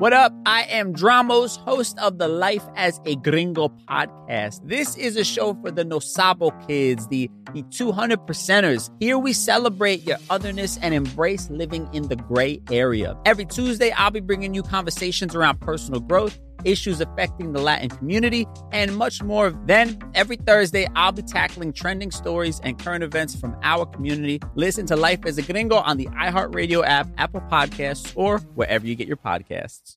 What up? I am Dramos, host of the Life as a Gringo podcast. This is a show for the Nosabo kids, the, the 200 percenters. Here we celebrate your otherness and embrace living in the gray area. Every Tuesday, I'll be bringing you conversations around personal growth, issues affecting the Latin community, and much more. Then, every Thursday, I'll be tackling trending stories and current events from our community. Listen to Life as a Gringo on the iHeartRadio app, Apple Podcasts, or wherever you get your podcasts.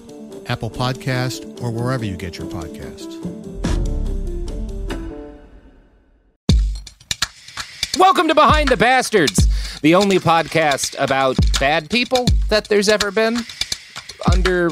Apple Podcast, or wherever you get your podcasts. Welcome to Behind the Bastards, the only podcast about bad people that there's ever been under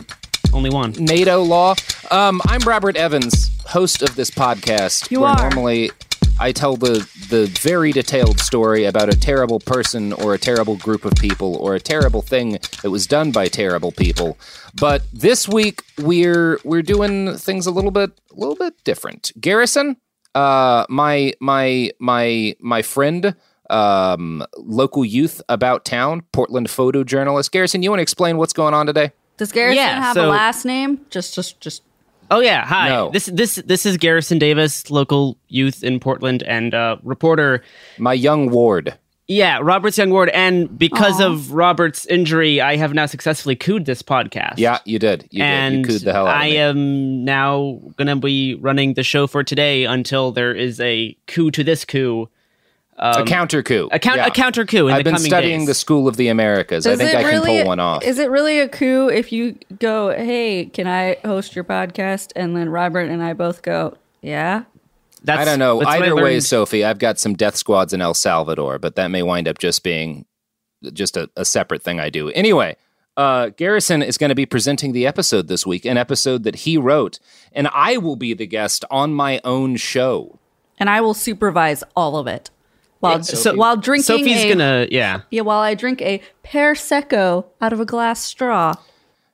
only one NATO law. Um, I'm Robert Evans, host of this podcast. You are. Normally, I tell the the very detailed story about a terrible person or a terrible group of people or a terrible thing that was done by terrible people. But this week we're we're doing things a little bit a little bit different. Garrison, uh, my my my my friend, um, local youth about town, Portland photojournalist. Garrison, you want to explain what's going on today? Does Garrison Yeah, have a last name? Just, just, just. Oh yeah, hi. No. This this this is Garrison Davis, local youth in Portland and uh, reporter. My young ward. Yeah, Robert's young ward, and because Aw. of Robert's injury, I have now successfully cooed this podcast. Yeah, you did. You and did. You cooed the hell out I of me. am now gonna be running the show for today until there is a coup to this coup. A counter coup. A, count, Yeah. a counter coup in I've the been coming studying days. the School of the Americas. I think it I can really, pull one off. Is it really a coup if you go, hey, can I host your podcast? And then Robert and I both go, yeah. That's, I don't know. that's Either way. Sophie, I've got some death squads in El Salvador, but that may wind up just being just a, a separate thing I do. Anyway, uh, Garrison is going to be presenting the episode this week, an episode that he wrote, and I will be the guest on my own show. And I will supervise all of it while, So- while drinking Sophie's a, gonna yeah. yeah, while I drink a pear secco out of a glass straw.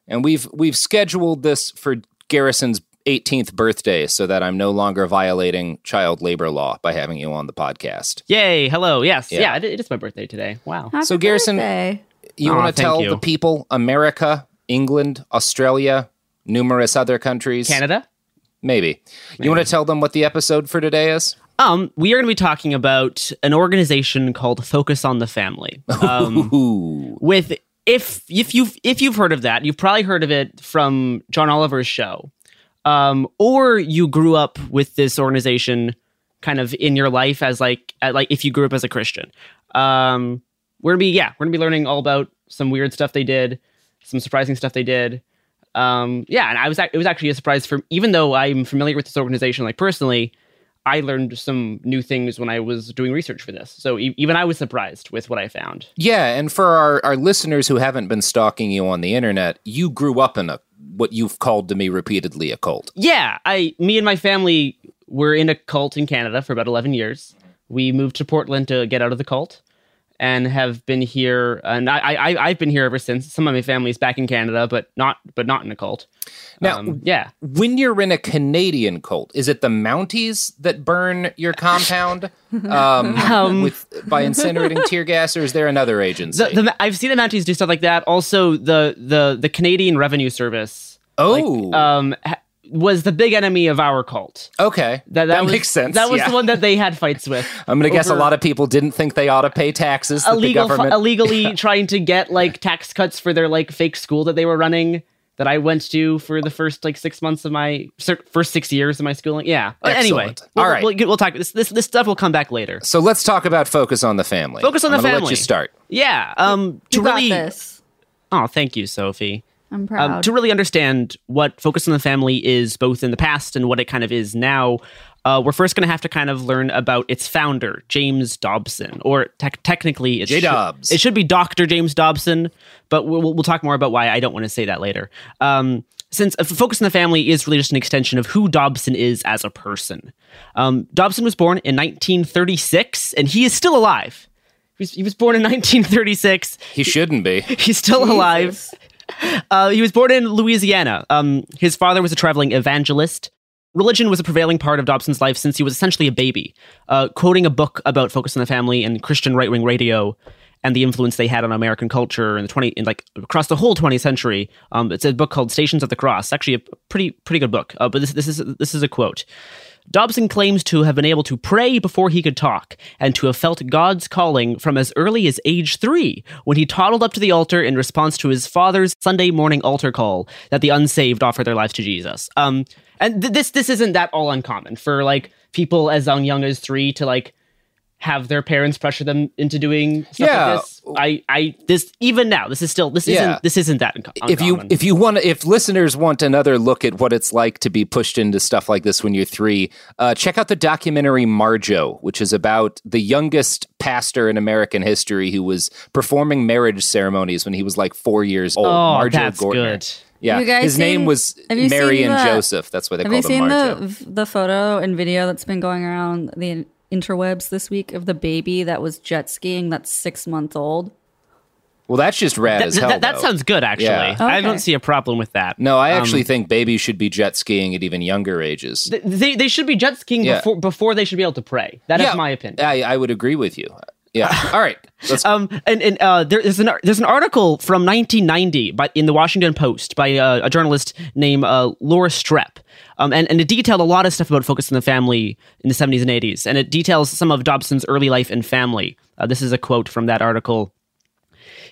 And we've we've scheduled this for Garrison's 18th birthday so that I'm no longer violating child labor law by having you on the podcast. Yay! Hello. Yes. Yeah. Yeah. it, it is my birthday today. Wow. Happy So, Garrison, birthday. You Aw, want to tell you. the people America, England, Australia, numerous other countries, Canada. Maybe. You want to tell them what the episode for today is? Um, we are going to be talking about an organization called Focus on the Family. Um, with if if you've if you've heard of that, you've probably heard of it from John Oliver's show, um, or you grew up with this organization kind of in your life as like at, like if you grew up as a Christian. Um, we're gonna be yeah, we're gonna be learning all about some weird stuff they did, some surprising stuff they did. Um, yeah, and I was it was actually a surprise for even though I'm familiar with this organization like personally. I learned some new things when I was doing research for this. So e- even I was surprised with what I found. Yeah, and for our, our listeners who haven't been stalking you on the internet, you grew up in a what you've called to me repeatedly a cult. Yeah, I me and my family were in a cult in Canada for about 11 years. We moved to Portland to get out of the cult. And have been here. And I, I I've been here ever since. Some of my family's back in Canada, but not but not in a cult. Now, Um, yeah. When you're in a Canadian cult, is it the Mounties that burn your compound um, Um, with by incinerating tear gas, or is there another agency? The, the, I've seen the Mounties do stuff like that. Also, the the the Canadian Revenue Service. Oh. um, ha- was the big enemy of our cult. okay, That, that was, makes sense. That was yeah. the one that they had fights with. I'm gonna guess a lot of people didn't think they ought to pay taxes. That the illegal, government illegally trying to get like tax cuts for their like fake school that they were running. That I went to for the first like six months of my first six years of my schooling. Yeah. But Anyway, Excellent. we'll, All right. we'll, we'll talk. This, this this stuff will come back later. So let's talk about focus on the family. Focus on I'm the family. Let you start. Yeah. Um. You to got really. this. Oh, thank you, Sophie. I'm proud. Um, to really understand what Focus on the Family is both in the past and what it kind of is now, uh, we're first going to have to kind of learn about its founder, James Dobson, or tec- technically, it should, J-Dobs. it should be Dr. James Dobson, but we'll, we'll talk more about why I don't want to say that later. Um, since uh, Focus on the Family is really just an extension of who Dobson is as a person. Um, Dobson was born in 1936, and he is still alive. He was, he was born in 1936. He shouldn't be. He's still alive. Uh, he was born in Louisiana. Um, his father was a traveling evangelist. Religion was a prevailing part of Dobson's life since he was essentially a baby. Uh, quoting a book about Focus on the Family and Christian right wing radio and the influence they had on American culture in the twenty, in like across the whole twentieth century. Um, it's a book called Stations of the Cross. Actually, a pretty pretty good book. Uh, but this this is this is a quote. Dobson claims to have been able to pray before he could talk, and to have felt God's calling from as early as age three, when he toddled up to the altar in response to his father's Sunday morning altar call that the unsaved offer their lives to Jesus. Um, and th- this this isn't that all uncommon for like people as young as three to like have their parents pressure them into doing stuff Yeah. like this. I I this even now this is still this Yeah. isn't this isn't that unco- If you if you want if listeners want another look at what it's like to be pushed into stuff like this when you're three, uh, check out the documentary Marjoe, which is about the youngest pastor in American history who was performing marriage ceremonies when he was like four years old. Oh, Marjoe that's Gortner. good. Yeah, You guys his name was have Mary and the- Joseph. That's why they call him Marjoe. Have you seen the the photo and video that's been going around the interwebs this week of the baby that was jet skiing that's six months old? Well, that's just rad That, as hell. that, that though. sounds good actually. Yeah. I don't see a problem with that. No, I Um, actually think babies should be jet skiing at even younger ages. Th- They they should be jet skiing Yeah. before before they should be able to pray. That is Yeah, my opinion. I, I would agree with you. Yeah. All right. Um, and, and uh, there is an there's an article from 1990 by, in the Washington Post by uh, a journalist named uh, Laura Stepp. Um, and, and it detailed a lot of stuff about Focus on the Family in the 70s and 80s. And it details some of Dobson's early life and family. Uh, this is a quote from that article.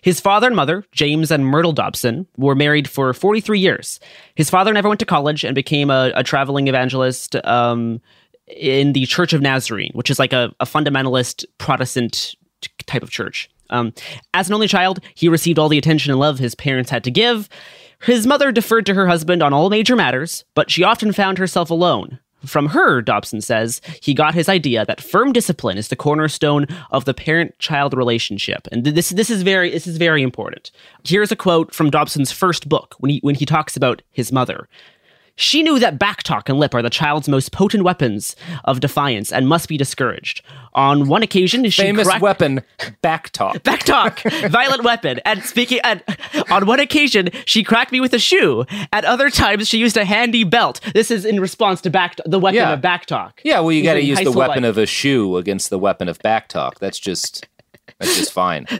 His father and mother, James and Myrtle Dobson, were married for 43 years. His father never went to college and became a, a traveling evangelist um, in the Church of Nazarene, which is like a, a fundamentalist Protestant type of church. Um, as an only child, he received all the attention and love his parents had to give. His mother deferred to her husband on all major matters, but she often found herself alone. From her, Dobson says, he got his idea that firm discipline is the cornerstone of the parent-child relationship. And this this is very this is very important. Here's a quote from Dobson's first book when he when he talks about his mother. She knew that backtalk and lip are the child's most potent weapons of defiance and must be discouraged. On one occasion, she famous cracked- weapon, backtalk. Backtalk, violent weapon. And speaking, and on one occasion, she cracked me with a shoe. At other times, she used a handy belt. This is in response to back the weapon Yeah. of backtalk. Yeah, well, you got to use the weapon life. of a shoe against the weapon of backtalk. That's just that's just fine.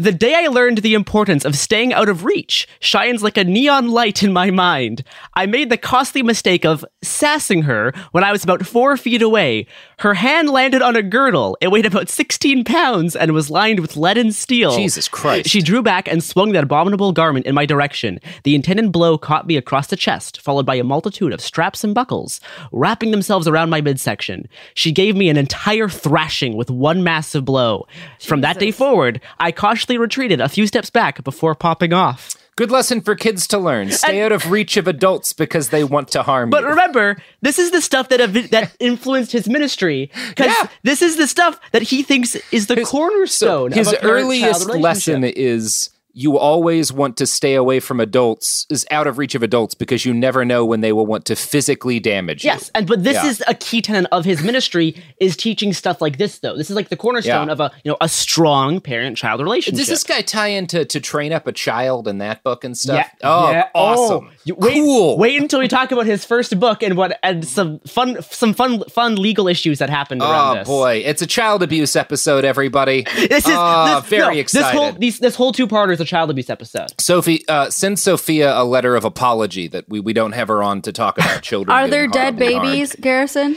The day I learned the importance of staying out of reach shines like a neon light in my mind. I made the costly mistake of sassing her when I was about four feet away. Her hand landed on a girdle. It weighed about 16 pounds and was lined with lead and steel. Jesus Christ. She drew back and swung that abominable garment in my direction. The intended blow caught me across the chest, followed by a multitude of straps and buckles, wrapping themselves around my midsection. She gave me an entire thrashing with one massive blow. From that day forward, I cautiously retreated a few steps back before popping off. Good lesson for kids to learn. Stay out of reach of adults because they want to harm But you. But remember, this is the stuff that ev- that influenced his ministry because this is the stuff that he thinks is the cornerstone. His of a parent-child earliest lesson is you always want to stay away from adults, is out of reach of adults because you never know when they will want to physically damage you. Yes, and but this Yeah. is a key tenet of his ministry is teaching stuff like this though. This is like the cornerstone Yeah. of a you know a strong parent-child relationship. Does this guy tie into to train up a child in that book and stuff? Yeah. Oh, yeah. awesome. Oh, wait, cool. Wait until we talk about his first book and what and some fun some fun fun legal issues that happened around this. Oh this. boy, it's a child abuse episode, everybody. This is Ah, this, very no, excited. This whole these, this whole two-parter is a child abuse episode. Sophie, uh, send Sophia a letter of apology that we, we don't have her on to talk about children. Are there dead horribly harmed. babies, Garrison?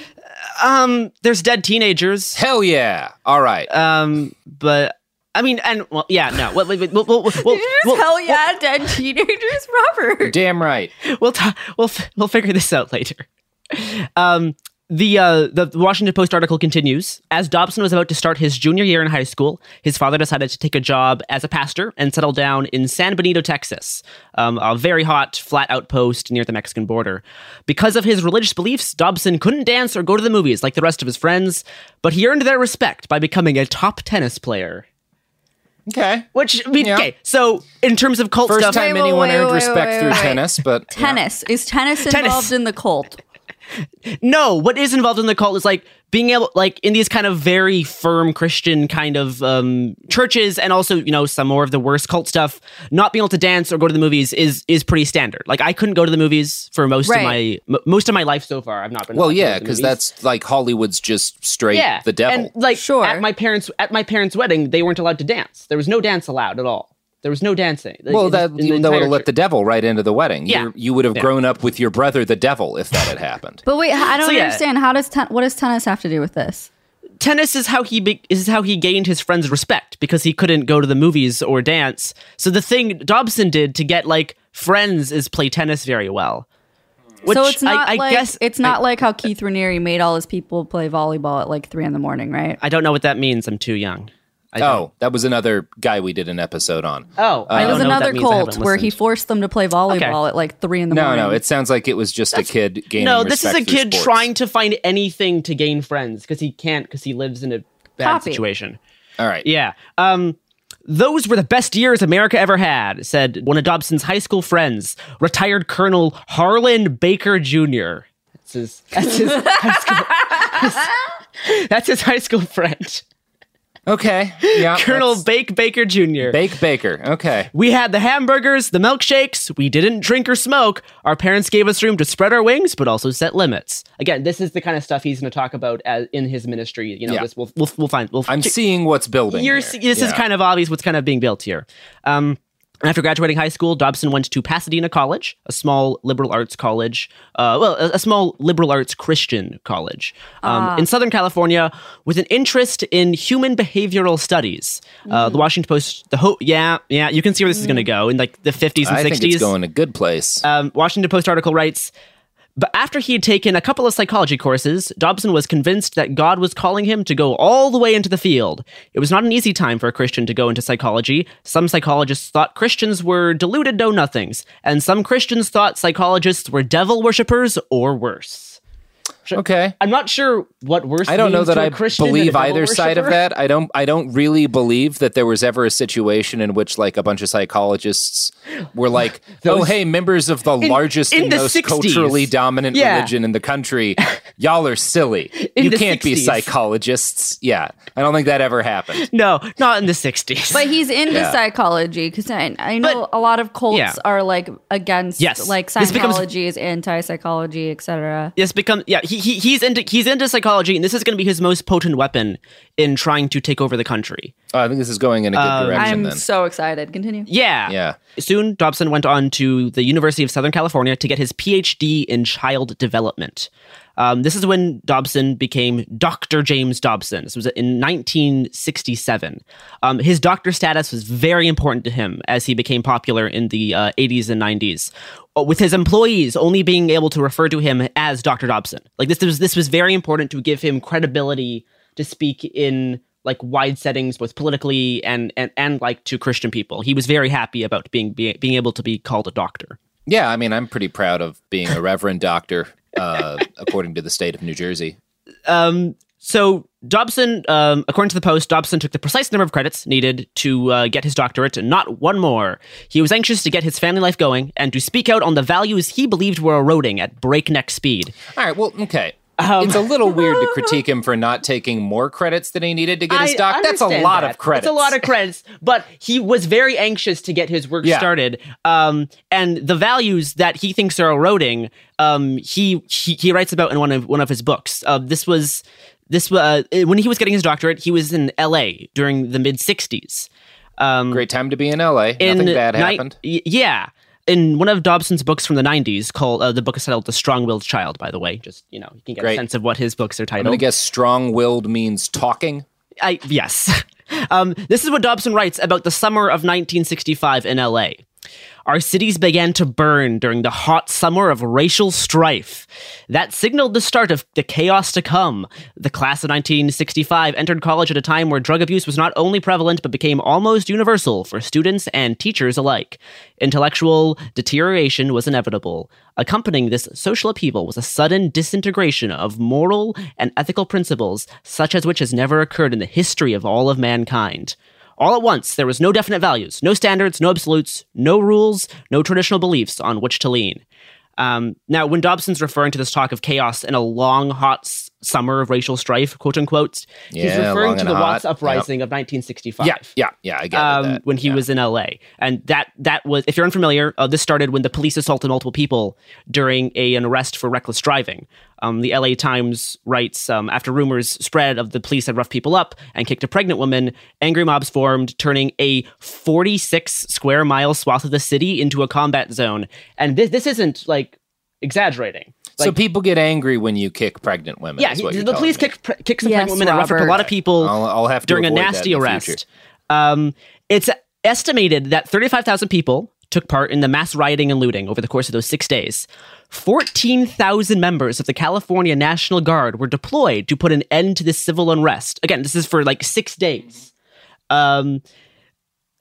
Um, there's dead teenagers. Hell yeah! All right. Um, but I mean, and well, yeah, no. We'll, we'll, we'll, we'll, we'll, Did you just we'll- hell yeah, dead teenagers, Robert? Damn right. we'll ta- we'll f- we'll figure this out later. Um, the uh, the Washington Post article continues. As Dobson was about to start his junior year in high school, his father decided to take a job as a pastor and settle down in San Benito, Texas, um, a very hot, flat outpost near the Mexican border. Because of his religious beliefs, Dobson couldn't dance or go to the movies like the rest of his friends, but he earned their respect by becoming a top tennis player. Okay. Which I mean, Yeah. okay. So in terms of cult First stuff, time Wait, wait, anyone wait, earned wait, respect wait, through wait. tennis, but Tennis. Is tennis Tennis. involved in the cult? No, what is involved in the cult is like being able, like in these kind of very firm Christian kind of um, churches, and also you know some more of the worst cult stuff. Not being able to dance or go to the movies is is pretty standard. Like I couldn't go to the movies for most of my m- most of my life so far. I've not been. well, to yeah, because that's like Hollywood's just straight yeah the devil. And like Sure. at my parents at my parents' wedding, they weren't allowed to dance. There was no dance allowed at all. There was no dancing. Well, that in the you that would have let the devil right into the wedding. Yeah. You're- you would have Yeah. grown up with your brother, the devil, if that had happened. But wait, I don't So, yeah. understand. How does ten- what does tennis have to do with this? tennis is how he be- is how he gained his friends' respect because he couldn't go to the movies or dance. So the thing Dobson did to get like friends is play tennis very well. Which so it's not I, I like guess it's not like how Keith Raniere made all his people play volleyball at like three in the morning, right? I don't know what that means. I'm too young. I oh, don't. that was another guy we did an episode on. Oh, Uh, It was know what that another cult haven't where he forced them to play volleyball at like three in the No, morning. no, no, it sounds like it was just a kid gaining No, this is a kid sports. trying to find anything to gain friends because he can't because he lives in a bad Copy. situation. All right. Yeah. Um, those were the best years America ever had, said one of Dobson's high school friends, retired Colonel Harlan Baker Jr. That's his, that's his high school. that's his high school friend, Okay. Yeah. Colonel that's- Bake Baker Jr. Bake Baker. Okay. We had the hamburgers, the milkshakes. We didn't drink or smoke. Our parents gave us room to spread our wings, but also set limits. Again, this is the kind of stuff he's going to talk about as, in his ministry. You know, Yeah. this we'll, we'll we'll find. We'll I'm seeing what's building. You're, here. this is kind of obvious what's kind of being built here. Um, after graduating high school, Dobson went to Pasadena College, a small liberal arts college, uh, well, a, a small liberal arts Christian college um, Ah. in Southern California, with an interest in human behavioral studies. Uh, Mm. the Washington Post, the ho- yeah, yeah, you can see where this is going to go in like the 50s and I 60s. think it's going a good place. Um, Washington Post article writes, but after he had taken a couple of psychology courses, Dobson was convinced that God was calling him to go all the way into the field. It was not an easy time for a Christian to go into psychology. Some psychologists thought Christians were deluded know nothings, and some Christians thought psychologists were devil worshippers or worse. Okay. I'm not sure what worse. I don't know that I Christian believe devil either side of that. I don't. I don't really believe that there was ever a situation in which like a bunch of psychologists were like, "Oh, hey, members of the In- largest in and the most 60s. culturally dominant Yeah. religion in the country, y'all are silly. In you can't be psychologists." Yeah, I don't think that ever happened. No, not in the 60s. But he's into Yeah. psychology because I, I know But- a lot of cults Yeah. are like against Yes. like This becomes- Scientology is anti-psychology, etc. Yes, become yeah. He, he he's into he's into psychology, and this is going to be his most potent weapon in trying to take over the country. Oh, I think this is going in a good Um, direction. I'm then, so excited. Continue. Yeah, yeah. Soon, Dobson went on to the University of Southern California to get his PhD in child development. Um, this is when Dobson became Dr. James Dobson. This was in 1967. Um, his doctor status was very important to him as he became popular in the uh, 80s and 90s, uh, with his employees only being able to refer to him as Dr. Dobson. Like this was this was very important to give him credibility to speak in like wide settings, both politically and and and like to Christian people. He was very happy about being being, being able to be called a doctor. Yeah, I mean, I'm pretty proud of being a reverend doctor, uh, according to the state of New Jersey. Um, So Dobson, um, according to the Post, Dobson took the precise number of credits needed to uh, get his doctorate, and not one more. He was anxious to get his family life going and to speak out on the values he believed were eroding at breakneck speed. All right, well, okay. Um, it's a little weird to critique him for not taking more credits than he needed to get his doc. That's a lot that. of credits. It's a lot of credits, but he was very anxious to get his work Yeah. started. Um, and the values that he thinks are eroding, um, he, he he writes about in one of one of his books. Uh, this was this uh, when he was getting his doctorate. He was in L.A. during the mid '60s. Um, Great time to be in LA. in Nothing bad happened. yeah. In one of Dobson's books from the 90s, called uh, the book is titled "The Strong-Willed Child." By the way, just you know, you can get Great. a sense of what his books are titled. to guess strong-willed means talking. I yes. Um, this is what Dobson writes about the summer of 1965 in LA. Our cities began to burn during the hot summer of racial strife. That signaled the start of the chaos to come. The class of 1965 entered college at a time where drug abuse was not only prevalent but became almost universal for students and teachers alike. Intellectual deterioration was inevitable. Accompanying this social upheaval was a sudden disintegration of moral and ethical principles, such as which has never occurred in the history of all of mankind. All at once, there was no definite values, no standards, no absolutes, no rules, no traditional beliefs on which to lean. Um, now, when Dobson's referring to this talk of chaos in a long, hot summer of racial strife, quote unquote, he's Yeah, referring to the. Watts uprising of 1965 Yeah, yeah, yeah. I get um, that. when he was in LA, and that that was, if you're unfamiliar, uh, this started when the police assaulted multiple people during a, an arrest for reckless driving. Um, the LA Times writes um, after rumors spread of the police had roughed people up and kicked a pregnant woman, angry mobs formed, turning a 46 square mile swath of the city into a combat zone. And this this isn't like exaggerating. So people get angry when you kick pregnant women. Yeah, is what you're the police me. kicked pre- kicked some Yes, pregnant women and roughed a lot of people I'll, I'll have to during a nasty arrest. Um, it's estimated that 35,000 people took part in the mass rioting and looting over the course of those six days. 14,000 members of the California National Guard were deployed to put an end to this civil unrest. Again, this is for like six days. Um,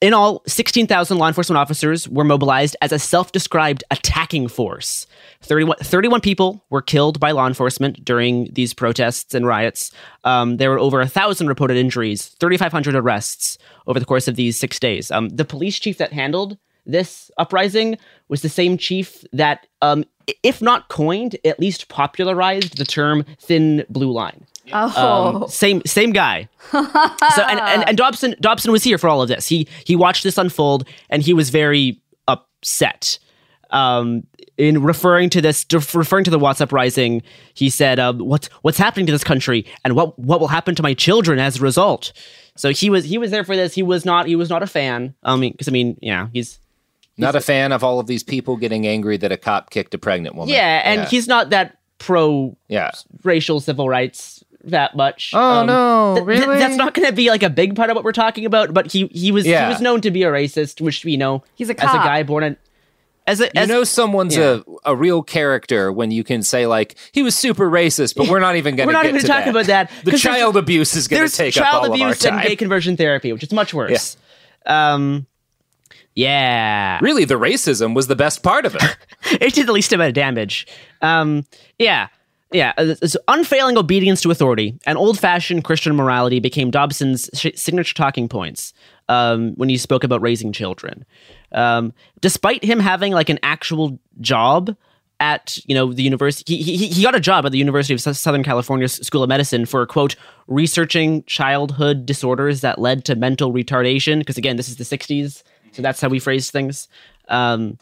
in all, 16,000 law enforcement officers were mobilized as a self described attacking force. 31, 31 people were killed by law enforcement during these protests and riots. Um, there were over 1,000 reported injuries, 3,500 arrests over the course of these six days. Um, the police chief that handled this uprising was the same chief that, um, if not coined, at least popularized the term thin blue line. Oh, Um, same same guy. so and, and and Dobson Dobson was here for all of this. He he watched this unfold and he was very upset. Um, in referring to this, referring to the Watts uprising, he said, um, "What's what's happening to this country, and what what will happen to my children as a result?" So he was he was there for this. He was not he was not a fan. I mean, because I mean, yeah, he's Not a fan of all of these people getting angry that a cop kicked a pregnant woman. yeah, and he's not that pro yeah. racial civil rights that much. Oh, no, th- th- really? that's not going to be like a big part of what we're talking about. But he he was Yeah. he was known to be a racist, which we know He's a cop. as a guy born in as a You as know someone's yeah. a, a real character when you can say like he was super racist, but we're not even going to. We're not get even talking about that, The child abuse is going to take up child all abuse of our and time. gay conversion therapy, which is much worse. Um, yeah, Really, the racism was the best part of it. it did the least amount of damage. Um, yeah, yeah. uh, unfailing obedience to authority and old-fashioned Christian morality became Dobson's sh- signature talking points um, when he spoke about raising children. Um, despite him having like an actual job at you know the university, he, he he got a job at the University of Sou- Southern California School of Medicine for quote researching childhood disorders that led to mental retardation. Because again, this is the '60s, so that's how we phrase things. Um,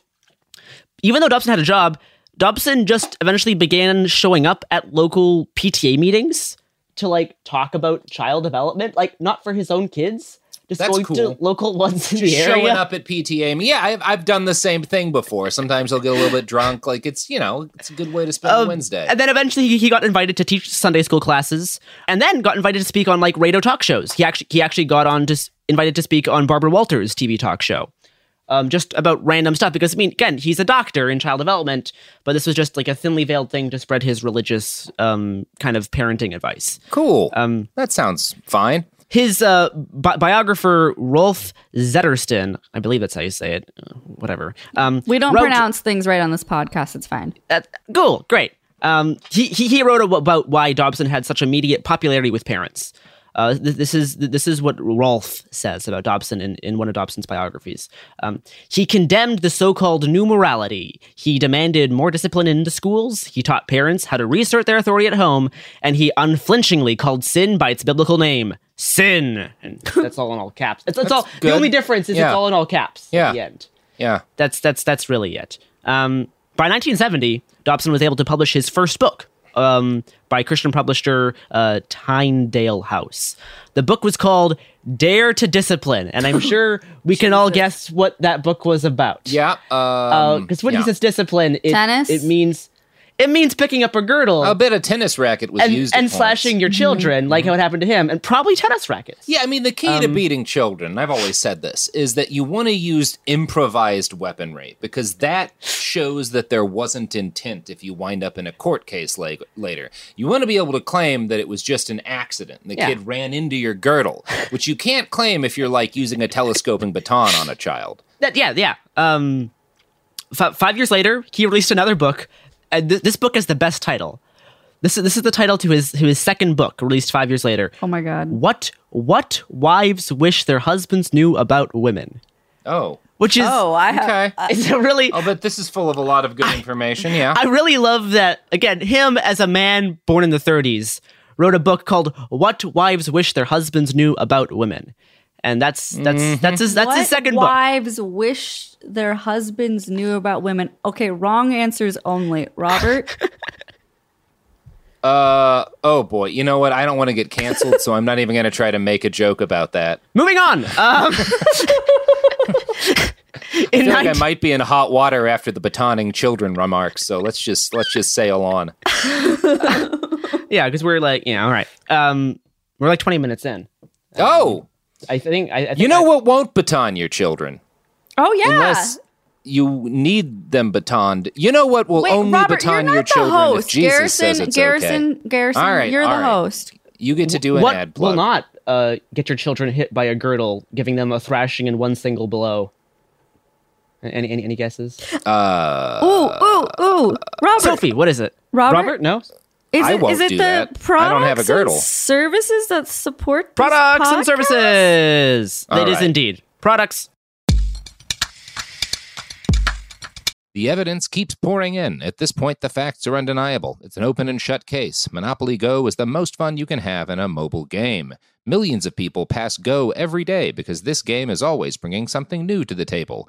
even though Dobson had a job, Dobson just eventually began showing up at local PTA meetings to like talk about child development, like not for his own kids, just That's going cool. to local ones in Just the area. showing up at PTA. meet- Yeah, I've, I've done the same thing before. Sometimes I'll get a little bit drunk. Like it's you know it's a good way to spend a Um, Wednesday. And then eventually he, he got invited to teach Sunday school classes, and then got invited to speak on like radio talk shows. He actually he actually got on to invited to speak on Barbara Walters' TV talk show. Um, just about random stuff because I mean, again, he's a doctor in child development, but this was just like a thinly veiled thing to spread his religious um, kind of parenting advice. cool. Um, that sounds fine. his uh, bi- biographer Rolf Zettersten, I believe that's how you say it, uh, whatever. Um, we don't wrote- pronounce things right on this podcast. It's fine. Uh, cool, great. Um, he, he he wrote about why Dobson had such immediate popularity with parents. Uh, th- this is this is what Rolf says about Dobson in, in one of Dobson's biographies. Um, he condemned the so-called new morality. He demanded more discipline in the schools. He taught parents how to reassert their authority at home, and he unflinchingly called sin by its biblical name, sin. And that's all in all caps. It's, it's all. The only difference is Yeah. it's all in all caps. Yeah. At the end. Yeah. That's that's that's really it. Um, by 1970, Dobson was able to publish his first book um, by Christian publisher uh, Tyndale House. The book was called Dare to Discipline, and I'm sure we can all guess what that book was about. Yeah, because when yeah. he says discipline, it, Tennis? it means it means picking up a girdle A bit of tennis racket was and, used at and points. slashing your children, like how it happened to him, and probably tennis rackets. Yeah, I mean, the key to Um, beating children, I've always said this, is that you want to use improvised weaponry because that shows that there wasn't intent if you wind up in a court case like, later. You want to be able to claim that it was just an accident. The Yeah. kid ran into your girdle, which you can't claim if you're like using a telescoping baton on a child. That, yeah, yeah. Um, f- five years later, he released another book. And th- this book is the best title. This is this is the title to his to his second book, released five years later. Oh my god! What what wives wish their husbands knew about women? Oh. Which is Oh, I have. Okay. Uh, it's a really Oh, but this is full of a lot of good information, yeah. I really love that again. Him as a man born in the 30s wrote a book called "What Wives Wish Their Husbands Knew About Women," and that's that's Mm-hmm. that's his that's what his second book. wives wish their husbands knew about women? Okay, wrong answers only. Robert, Uh oh boy, you know what? I don't want to get canceled, so I'm not even going to try to make a joke about that. Moving on. Um, I in feel like I might be in hot water after the batoning children remarks, so let's just let's just sail on. yeah, because we're like, yeah, all right. Um, we're like 20 minutes in. Oh, I think I, I think you know I- what won't baton your children oh yeah. unless you need them batoned. You know what will Wait, only Robert, baton you're your the children host. if Jesus Garrison, says it's Garrison, okay. Garrison, All right, you're all the right. host. You get to do an what ad will not uh, get your children hit by a girdle, giving them a thrashing in one single blow? Any any, any guesses? Uh, Ooh, ooh, ooh, Robert. Sophie, what is it? Robert? No. Is I it, won't is it do the that. products I don't have a girdle. and services that support this Products and podcast? services. All It is right. indeed products. The evidence keeps pouring in. At this point, the facts are undeniable. It's an open and shut case. Monopoly Go is the most fun you can have in a mobile game. Millions of people pass Go every day because this game is always bringing something new to the table.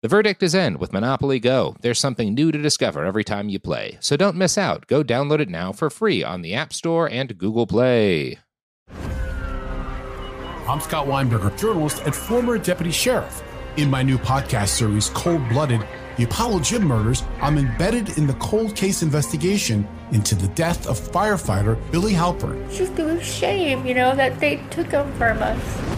The verdict is in with Monopoly Go. There's something new to discover every time you play. So don't miss out. Go download it now for free on the App Store and Google Play. I'm Scott Weinberger, journalist and former deputy sheriff. In my new podcast series, Cold Blooded The Apollo Gym Murders, I'm embedded in the cold case investigation into the death of firefighter Billy Halpern. Just a shame, you know, that they took him from us.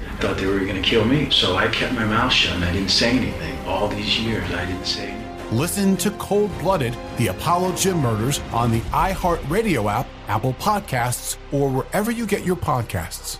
Thought they were going to kill me, so I kept my mouth shut and I didn't say anything. All these years, I didn't say anything. Listen to Cold Blooded, the Apollo Gym Murders on the iHeartRadio app, Apple Podcasts, or wherever you get your podcasts.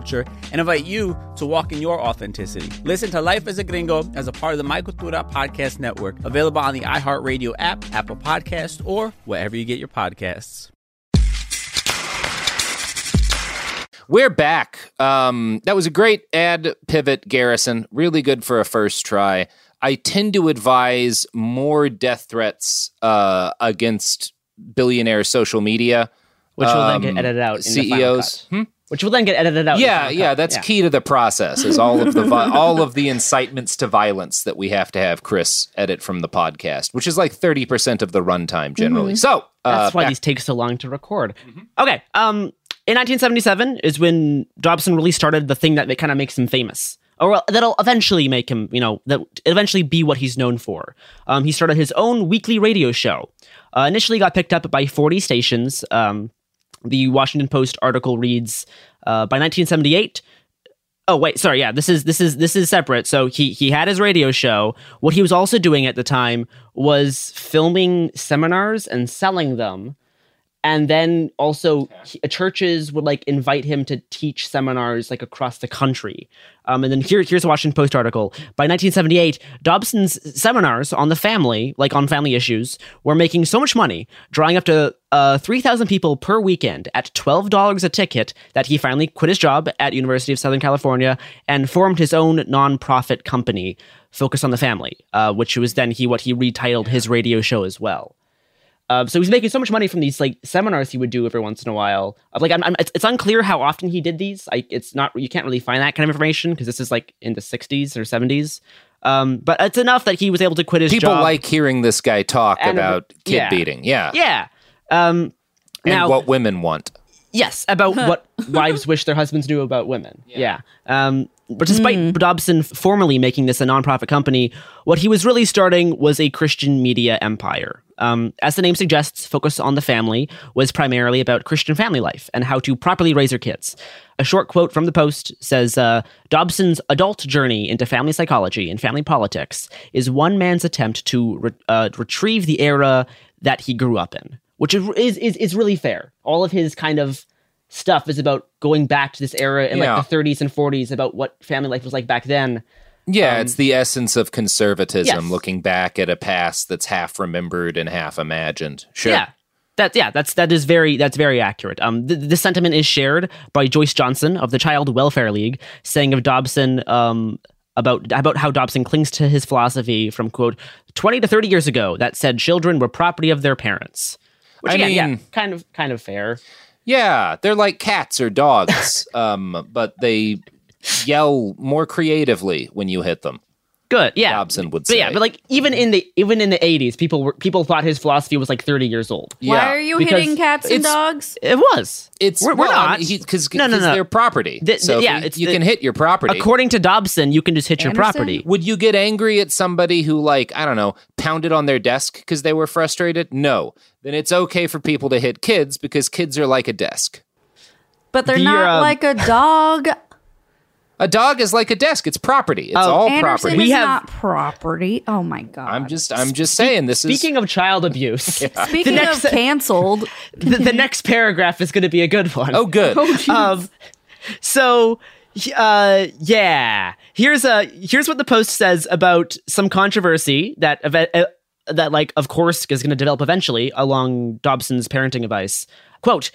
culture and invite you to walk in your authenticity. Listen to Life as a Gringo as a part of the My Cultura Podcast Network, available on the iHeartRadio app, Apple Podcast, or wherever you get your podcasts. We're back. Um, that was a great ad pivot, Garrison. Really good for a first try. I tend to advise more death threats uh, against billionaire social media, which will then get edited out. In CEOs. The which will then get edited out. Yeah, yeah, that's yeah. key to the process. Is all of the vi- all of the incitements to violence that we have to have Chris edit from the podcast, which is like thirty percent of the runtime generally. Mhm. So uh, That's why back- these take so long to record. Okay. Um, in 1977 is when Dobson really started the thing that kind of makes him famous, or that'll eventually make him, you know, that eventually be what he's known for. Um, he started his own weekly radio show. Uh, initially, got picked up by 40 stations. Um, the Washington Post article reads, uh, by 1978. Oh wait, sorry. Yeah, this is this is this is separate. So he he had his radio show. What he was also doing at the time was filming seminars and selling them, and then also he- churches would like invite him to teach seminars like across the country. Um, and then here here's a Washington Post article. By 1978, Dobson's seminars on the family, like on family issues, were making so much money, drawing up to uh, 3,000 people per weekend at $12 a ticket that he finally quit his job at University of Southern California and formed his own nonprofit company focused on the family, uh, which was then he what he retitled his radio show as well. Um, so he's making so much money from these like seminars he would do every once in a while. Like, I'm, I'm, it's, it's unclear how often he did these. I, it's not you can't really find that kind of information because this is like in the 60s or 70s. Um, but it's enough that he was able to quit his job. people job. like hearing this guy talk And- about kid yeah. beating. Yeah, yeah. Um, and now, what women want. Yes, about what wives wish their husbands knew about women. Yeah. Um, but despite Dobson formally making this a nonprofit company, what he was really starting was a Christian media empire. Um, as the name suggests, Focus on the Family was primarily about Christian family life and how to properly raise your kids. A short quote from the Post says uh, Dobson's adult journey into family psychology and family politics is one man's attempt to re- uh, retrieve the era that he grew up in, which is, is, is really fair. All of his kind of stuff is about going back to this era in Yeah. like the 30s and 40s about what family life was like back then. Yeah, Um, it's the essence of conservatism, Yes. looking back at a past that's half remembered and half imagined. Sure. Yeah. That yeah, that's that is very that's very accurate. Um, th- this sentiment is shared by Joyce Johnson of the Child Welfare League, saying of Dobson um, about about how Dobson clings to his philosophy from quote twenty to thirty years ago that said children were property of their parents. Which I again, yeah, mean- kind of kind of fair. Yeah, they're like cats or dogs, um, but they yell more creatively when you hit them. Good, yeah. Dobson would But say. yeah, but like even in the even in the eighties, people were people thought his philosophy was like thirty years old. Why are you Because hitting cats and dogs? It was. It's we're, we're well, I not mean, because no, no, no. they're property. Th- so yeah, you, it's you the- can hit your property. According to Dobson, you can just hit your property. Would you get angry at somebody who, like, I don't know, pounded on their desk because they were frustrated? No. Then it's okay for people to hit kids because kids are like a desk. But they're The, not um, like a dog. A dog is like a desk; it's property. It's Oh, all Anderson property. is We have- not property. Oh my god. I'm just, I'm just saying. This is Speaking of child abuse, Speaking the next of canceled, the, the next paragraph is going to be a good one. oh, good. um, so uh yeah here's a here's what the post says about some controversy that eve- uh, that like of course is going to develop eventually along dobson's parenting advice quote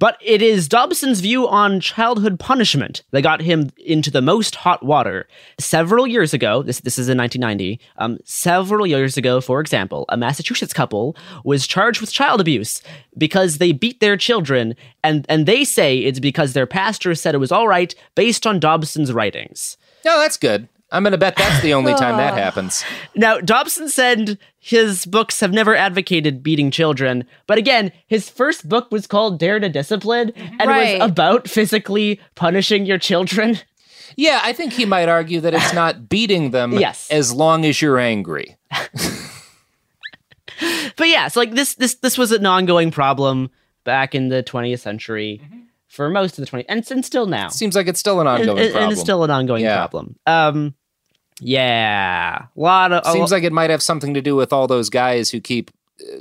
but it is Dobson's view on childhood punishment that got him into the most hot water. Several years ago, this this is in 1990. Um, several years ago, for example, a Massachusetts couple was charged with child abuse because they beat their children, and and they say it's because their pastor said it was all right based on Dobson's writings. No, that's good. I'm going to bet that's the only time that happens. Now, Dobson said his books have never advocated beating children, but again, his first book was called Dare to Discipline and Right. was about physically punishing your children. Yeah, I think he might argue that it's not beating them Yes. as long as you're angry. But yeah, so like this this this was an ongoing problem back in the 20th century for most of the 20th and, and still now. Seems like it's still an And- ongoing and, problem. and it's still an ongoing Yeah. problem. Um yeah, a lot of Seems lo- like it might have something to do with all those guys who keep uh,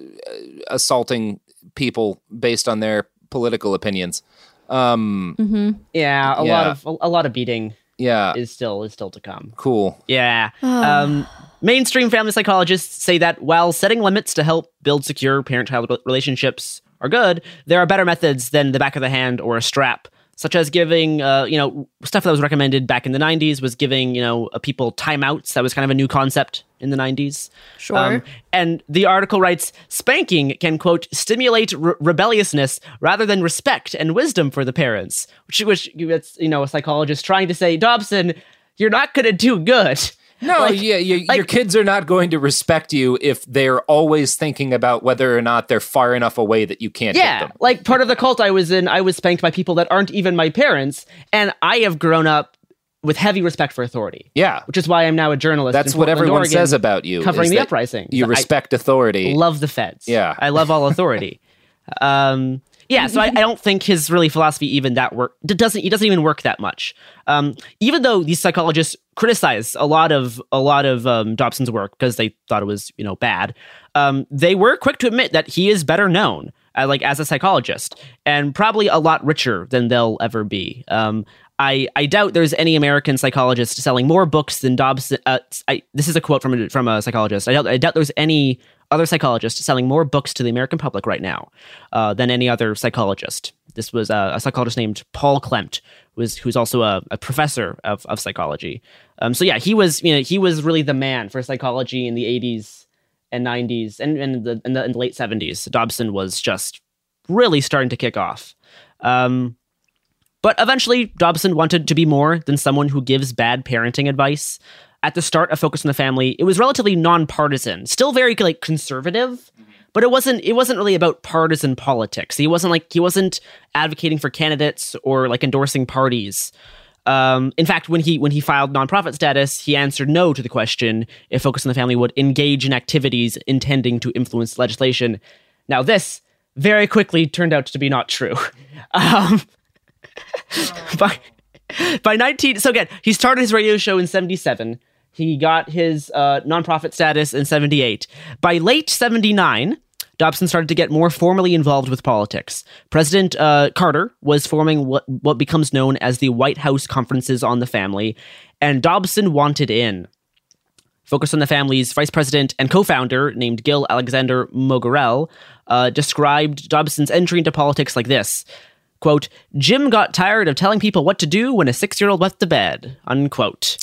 assaulting people based on their political opinions. Um, Mm-hmm. yeah, a lot of a, a lot of beating yeah, is still is still to come. cool. Yeah. um, mainstream family psychologists say that while setting limits to help build secure parent-child relationships are good, there are better methods than the back of the hand or a strap, such as giving, uh, you know, stuff that was recommended back in the 90s was giving, you know, uh, people timeouts. That was kind of a new concept in the 90s. Sure. and the article writes, spanking can, quote, stimulate re- rebelliousness rather than respect and wisdom for the parents, which, which it's, you know, a psychologist trying to say, Dobson, you're not going to do good. No, Like- yeah, you, your kids are not going to respect you if they're always thinking about whether or not they're far enough away that you can't yeah like part of the cult i was in i was spanked by people that aren't even my parents and i have grown up with heavy respect for authority Yeah, which is why i'm now a journalist that's in what Portland, everyone Oregon, says about you. covering the uprising You I respect authority. love the feds Yeah. i love all authority um yeah so I, I don't think his really philosophy even that work it doesn't it doesn't even work that much um even though these psychologists criticize a lot of a lot of um, dobson's work because they thought it was you know bad um they were quick to admit that he is better known uh, like as a psychologist and probably a lot richer than they'll ever be um I, I doubt there's any American psychologist selling more books than Dobson. Uh, I, this is a quote from a, from a psychologist. I doubt, I doubt there's any other psychologist selling more books to the American public right now uh, than any other psychologist. This was a, a psychologist named Paul Klimt, was who's also a, a professor of, of psychology. Um, so yeah, he was you know he was really the man for psychology in the 80s and 90s and, and the, in the the late 70s. Dobson was just really starting to kick off. Um, but eventually, Dobson wanted to be more than someone who gives bad parenting advice. At the start of Focus on the Family, it was relatively nonpartisan, still very like conservative, but it wasn't it wasn't really about partisan politics. He wasn't like he wasn't advocating for candidates or like endorsing parties. Um, in fact, when he when he filed nonprofit status, he answered no to the question if Focus on the Family would engage in activities intending to influence legislation. Now, this very quickly turned out to be not true. Um, by by 19 so again he started his radio show in 77 he got his uh, nonprofit status in 78 by late 79 dobson started to get more formally involved with politics president uh, carter was forming what, what becomes known as the white house conferences on the family and dobson wanted in Focus on the Family's vice president and co founder, named Gil Alexander Moegerle, uh, described Dobson's entry into politics like this quote, Jim got tired of telling people what to do when a six year old went to bed, unquote.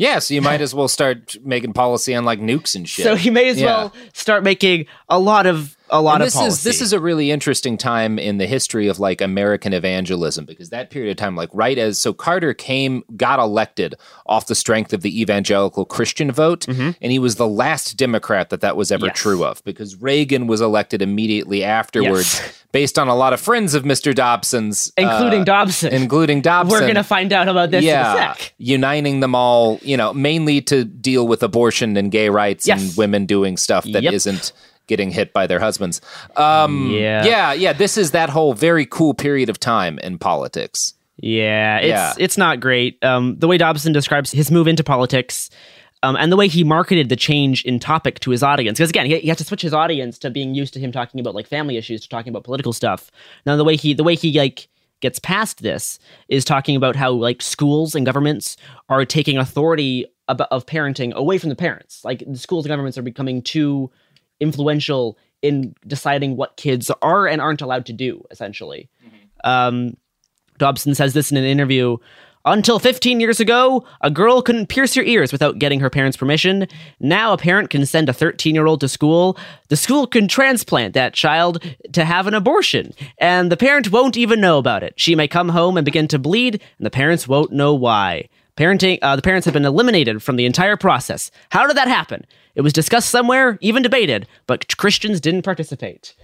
Yeah, so you might as well start making policy on like nukes and shit. So he may as Yeah. well start making a lot of a lot And of this policy. is this is a really interesting time in the history of like American evangelism because that period of time, like right as so Carter came, got elected off the strength of the evangelical Christian vote, and he was the last Democrat that that was ever Mm-hmm. Yes. true of because Reagan was elected immediately afterwards, Yes. based on a lot of friends of Mr. Dobson's, including uh, Dobson. including Dobson. We're gonna find out about this yeah, in a sec. uniting them all, you know, mainly to deal with abortion and gay rights Yes. and women doing stuff that Yep. not getting hit by their husbands. Um, Yeah. yeah, yeah. This is that whole very cool period of time in politics. Yeah, it's Yeah. it's not great. Um, the way Dobson describes his move into politics, um, and the way he marketed the change in topic to his audience, because again, he, he had to switch his audience to being used to him talking about like family issues to talking about political stuff. Now, the way he the way he like gets past this is talking about how like schools and governments are taking authority of parenting away from the parents. Like the schools and governments are becoming too influential in deciding what kids are and aren't allowed to do. Essentially. Um, Dobson says this in an interview. Until 15 years ago, a girl couldn't pierce her ears without getting her parents' permission. Now, a parent can send a 13 year old to school. The school can transplant that child to have an abortion, and the parent won't even know about it. She may come home and begin to bleed, and the parents won't know why. Parenting, uh, the parents have been eliminated from the entire process. How did that happen? It was discussed somewhere, even debated, but Christians didn't participate.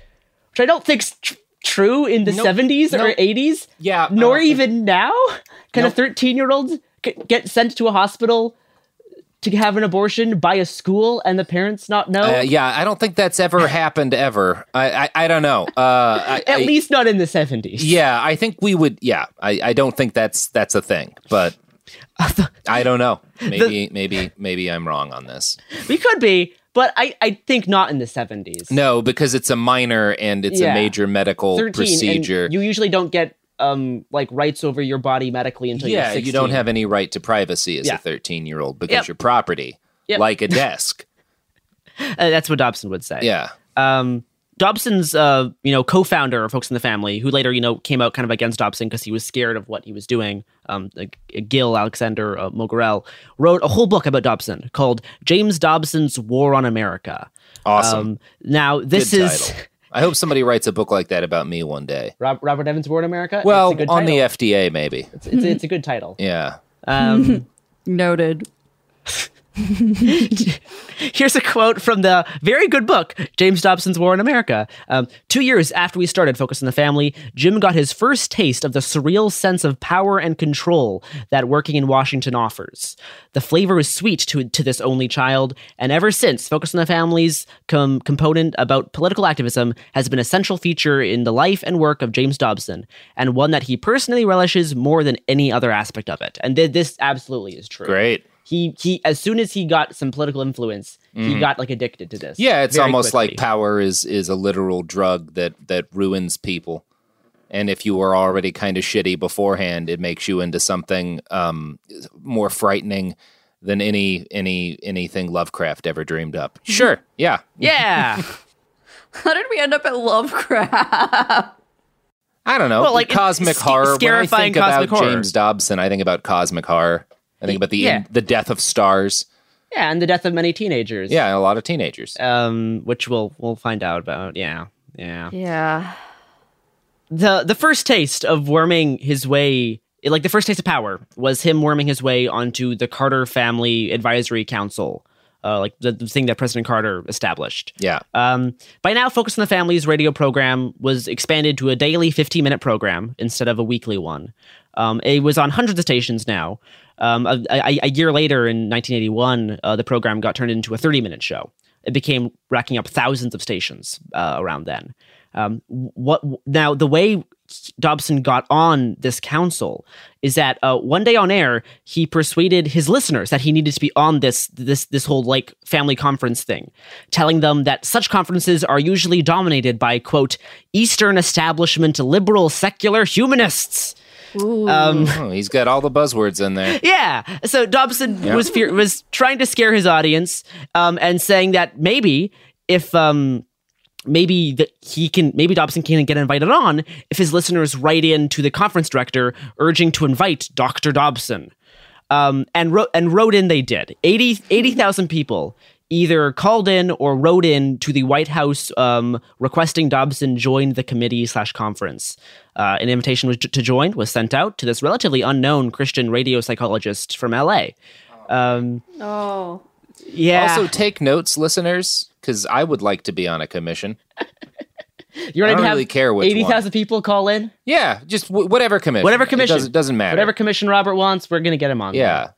Which I don't think's tr- true in the Nope. 70s or Nope. 80s. Yeah, Nor even now. Can a 13 year old get sent to a hospital to have an abortion by a school and the parents not know? Uh, yeah, I don't think that's ever happened ever. I I, I don't know. Uh, I, At I- least not in the 70s. Yeah, I think we would. Yeah, I, I don't think that's that's a thing, but I don't know. Maybe maybe maybe I'm wrong on this. We could be, but I, I think not in the 70s. No, because it's a minor and it's Yeah. a major medical procedure. you usually don't get um like rights over your body medically until yeah, you're 16. you don't have any right to privacy as Yeah. a 13 year old because Yep. your property, Yep. like a desk. Uh, that's what Dobson would say. Yeah. Um, Dobson's, uh, you know, co-founder of Focus in the Family, who later, you know, came out kind of against Dobson because he was scared of what he was doing. Um, like, Gil Alexander uh, Moegerle wrote a whole book about Dobson called James Dobson's War on America. Awesome. Um, now, this Good is title. I hope somebody writes a book like that about me one day. Rob, Robert Evans' War on America. Well, it's a good on the. FDA, maybe. It's, it's, it's a good title. Yeah. Um, Noted. Here's a quote from the very good book, James Dobson's War in America. Um, two years after we started Focus on the Family, Jim got his first taste of the surreal sense of power and control that working in Washington offers. The flavor is sweet to, to this only child, and ever since, Focus on the Family's com- component about political activism has been a central feature in the life and work of James Dobson, and one that he personally relishes more than any other aspect of it. And th- this absolutely is true Great. He he as soon as he got some political influence he Mhm. got like addicted to this Yeah, it's almost quickly. like power is is a literal drug that that ruins people. And if you were already kind of shitty beforehand, it makes you into something um, more frightening than any any anything Lovecraft ever dreamed up. Sure, yeah, yeah How did we end up at Lovecraft? I don't know. Well, like, cosmic sc- horror. When I scarifying think about cosmic horror. James Dobson, I think about cosmic horror. I think about the Yeah. the death of stars. yeah and the death of many teenagers Yeah, a lot of teenagers. um which we'll we'll find out about yeah yeah Yeah. the the first taste of worming his way like the first taste of power was him worming his way onto the Carter Family Advisory Council uh, like the, the thing that President Carter established. Yeah. Um, by now, Focus on the Family's radio program was expanded to a daily 15 minute program instead of a weekly one. Um, it was on hundreds of stations now. Um, a, a, a year later, in 1981, uh, the program got turned into a 30 minute show. It became racking up thousands of stations uh, around then. Um, what now? The way Dobson got on this council is that uh, one day on air he persuaded his listeners that he needed to be on this this this whole like family conference thing, telling them that such conferences are usually dominated by quote Eastern establishment liberal secular humanists. Um, Oh, he's got all the buzzwords in there. yeah. So Dobson Yeah. was fear- was trying to scare his audience um, and saying that maybe if um, maybe that he can maybe Dobson can get invited on if his listeners write in to the conference director urging to invite Dr. Dobson. Um, and wrote and wrote in they did. 80 80,000 people either called in or wrote in to the White House um, requesting Dobson join the committee slash conference. Uh, an invitation was to join was sent out to this relatively unknown Christian radio psychologist from LA. Um, Oh. yeah. Also, take notes, listeners, because I would like to be on a commission. You're I ready don't to really care which eighty one. thousand people call in. Yeah, just w- whatever commission. Whatever It commission doesn't, doesn't matter. Whatever commission Robert wants, we're gonna get him on. there.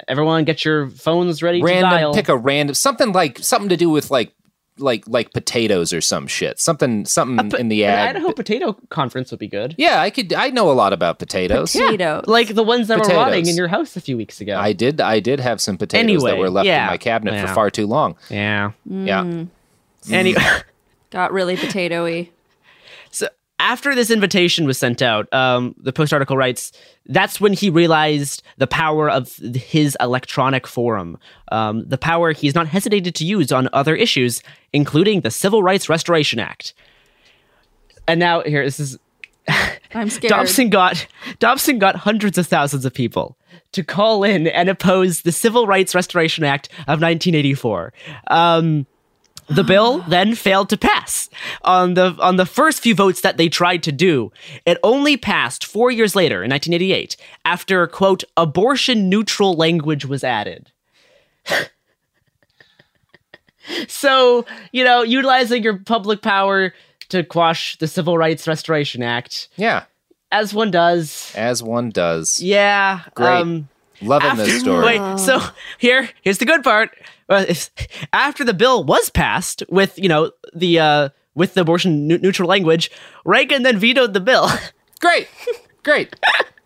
Yeah. Everyone, get your phones ready to Random. dial. Pick a random something like something to do with like like like potatoes or some shit. Something something in the An ag. Idaho Potato Conference would be good. Yeah, I could. I know a lot about potatoes. Potatoes. Like the ones that were rotting in your house a few weeks ago. I did. I did have some potatoes Anyway, that were left yeah, in my cabinet yeah. for far too long. yeah. Yeah. Mm, Anyway, got really potatoy. After this invitation was sent out, um, the Post article writes that's when he realized the power of his electronic forum, um, the power he's not hesitated to use on other issues, including the Civil Rights Restoration Act. And now here, this is I'm scared. Dobson got Dobson got hundreds of thousands of people to call in and oppose the Civil Rights Restoration Act of 1984. Um, the bill then failed to pass on the on the first few votes that they tried to do. It only passed four years later, in 1988, after quote abortion neutral language was added. so you know, utilizing your public power to quash the Civil Rights Restoration Act, Yeah. as one does. As one does. Yeah. Great. Um, Loving this story. Wait, so here, here's the good part. Uh, if, after the bill was passed with, you know, the uh, with the abortion neu- neutral language, Reagan then vetoed the bill. Great, great.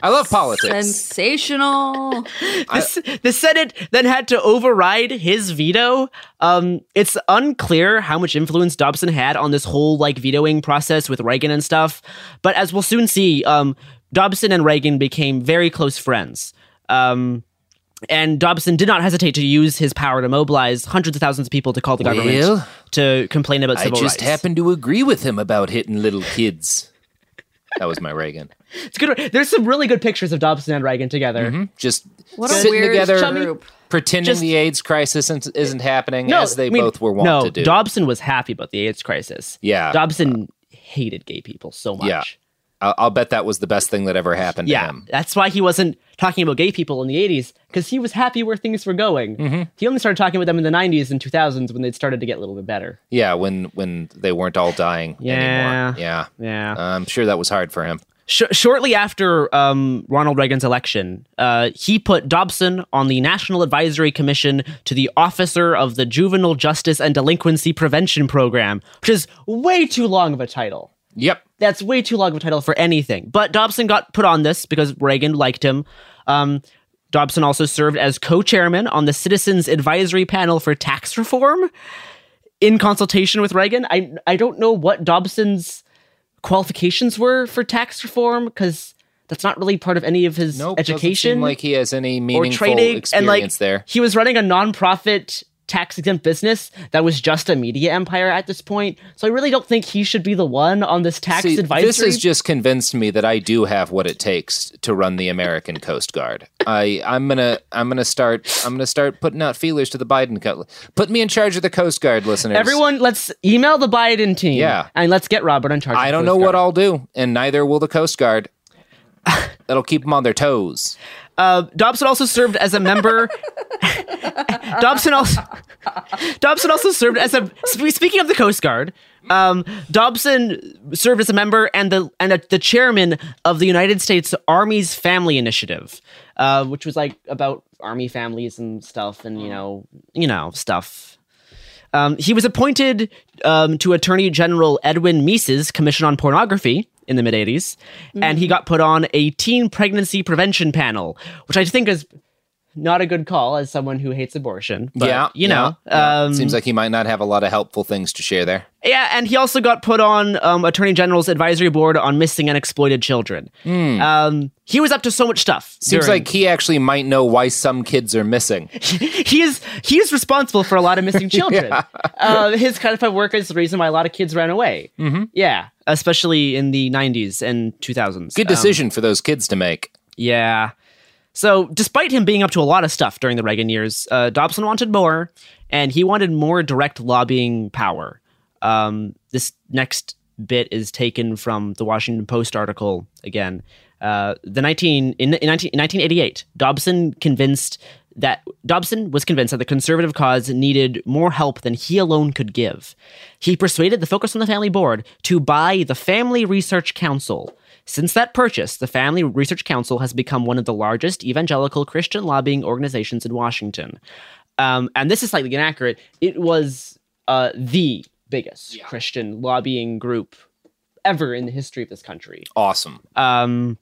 I love politics. Sensational. the, the Senate then had to override his veto. Um, it's unclear how much influence Dobson had on this whole like vetoing process with Reagan and stuff. But as we'll soon see, um, Dobson and Reagan became very close friends. Um, and Dobson did not hesitate to use his power to mobilize hundreds of thousands of people to call the government Well, to complain about civil rights. I just rights. happen to agree with him about hitting little kids. That was my Reagan. It's good. There's some really good pictures of Dobson and Reagan together. Mm-hmm. Just What a sitting weird together, group. pretending Just- the AIDS crisis isn't, isn't happening as they I mean, both were wont no, to do. Dobson was happy about the AIDS crisis. Yeah. Dobson hated gay people so much. Yeah. I'll, I'll bet that was the best thing that ever happened to Yeah, him. that's why he wasn't talking about gay people in the 80s because he was happy where things were going. Mm-hmm. He only started talking about them in the 90s and 2000s when they started to get a little bit better. Yeah, when when they weren't all dying Yeah. anymore. Yeah, Yeah. I'm sure that was hard for him. Sh- shortly after um, Ronald Reagan's election, uh, he put Dobson on the National Advisory Commission to the Officer of the Juvenile Justice and Delinquency Prevention Program, which is way too long of a title. Yep. That's way too long of a title for anything. But Dobson got put on this because Reagan liked him. Um, Dobson also served as co chairman on the Citizens Advisory Panel for Tax Reform in consultation with Reagan. I, I don't know what Dobson's qualifications were for tax reform because that's not really part of any of his Nope, doesn't education seem like he has any or meaningful trading. And like, experience there. he was running a nonprofit tax exempt business that was just a media empire at this point. So I really don't think he should be the one on this tax See, advisory. this has just convinced me that I do have what it takes to run the American Coast Guard. I I'm gonna I'm gonna start I'm gonna start putting out feelers to the Biden co- Put me in charge of the Coast Guard, listeners. Everyone, let's email the Biden team. Yeah. and let's get Robert in charge. I don't the know Coast what I'll do, and neither will the Coast Guard. That'll keep them on their toes. Uh, Dobson also served as a member. Dobson also Dobson also served as a. Speaking of the Coast Guard, um, Dobson served as a member and the and a, the chairman of the United States Army's Family Initiative, uh, which was like about army families and stuff, and you know, you know, stuff. Um, he was appointed um, to Attorney General Edwin Meese's Commission on Pornography in the mid 80s, and he got put on a teen pregnancy prevention panel, which I think is not a good call as someone who hates abortion. But, yeah, you know, yeah, yeah. um, seems like he might not have a lot of helpful things to share there. yeah, and he also got put on um, Attorney General's advisory board on missing and exploited children. Um, he was up to so much stuff. Seems during- like he actually might know why some kids are missing. he is he is responsible for a lot of missing children. uh, his kind of work is the reason why a lot of kids ran away. Mhm. Yeah, especially in the '90s and 2000s. Good Um, decision for those kids to make. yeah. So, despite him being up to a lot of stuff during the Reagan years, uh, Dobson wanted more, and he wanted more direct lobbying power. Um, this next bit is taken from the Washington Post article again. Uh, the 19 in, in, 19, in 1988, Dobson convinced that Dobson was convinced that the conservative cause needed more help than he alone could give. He persuaded the Focus on the Family board to buy the Family Research Council. Since that purchase, the Family Research Council has become one of the largest evangelical Christian lobbying organizations in Washington. Um, and this is slightly inaccurate. It was uh, the biggest Christian lobbying group ever in the history of this country. Awesome. Um,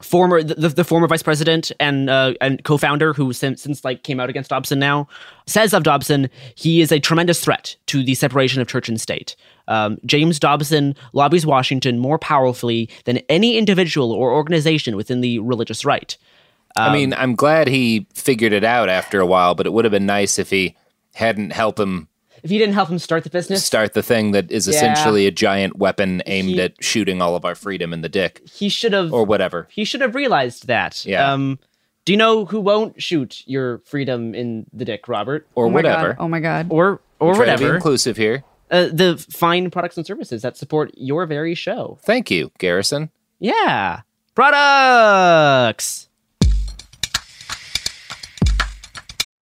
former the, the former vice president and uh, and co-founder who since, since like came out against Dobson now says of Dobson he is a tremendous threat to the separation of church and state. Um, James Dobson lobbies Washington more powerfully than any individual or organization within the religious right. I mean, I'm glad he figured it out after a while, but it would have been nice if he hadn't helped him If you didn't help him start the business, start the thing that is Yeah. essentially a giant weapon aimed He- at shooting all of our freedom in the dick he should have or whatever. he should have realized that. Yeah. Um, do you know who won't shoot your freedom in the dick, Robert? Or oh whatever. God. Oh my god. Or or Try to be whatever. inclusive here. Uh, the fine products and services that support your very show. Thank you, Garrison. Yeah. Products.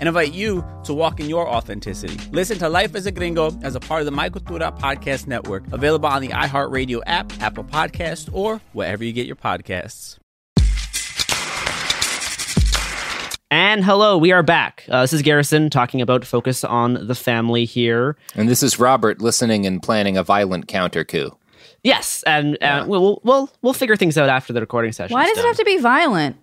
and invite you to walk in your authenticity. Listen to Life as a Gringo as a part of the My Cultura Podcast Network, available on the iHeartRadio app, Apple Podcast, or wherever you get your podcasts. And hello, we are back. Uh, this is Garrison talking about focus on the family here. And this is Robert listening and planning a violent counter coup. Yes, and uh, we'll we'll we'll figure things out after the recording session. Why does it have to be violent?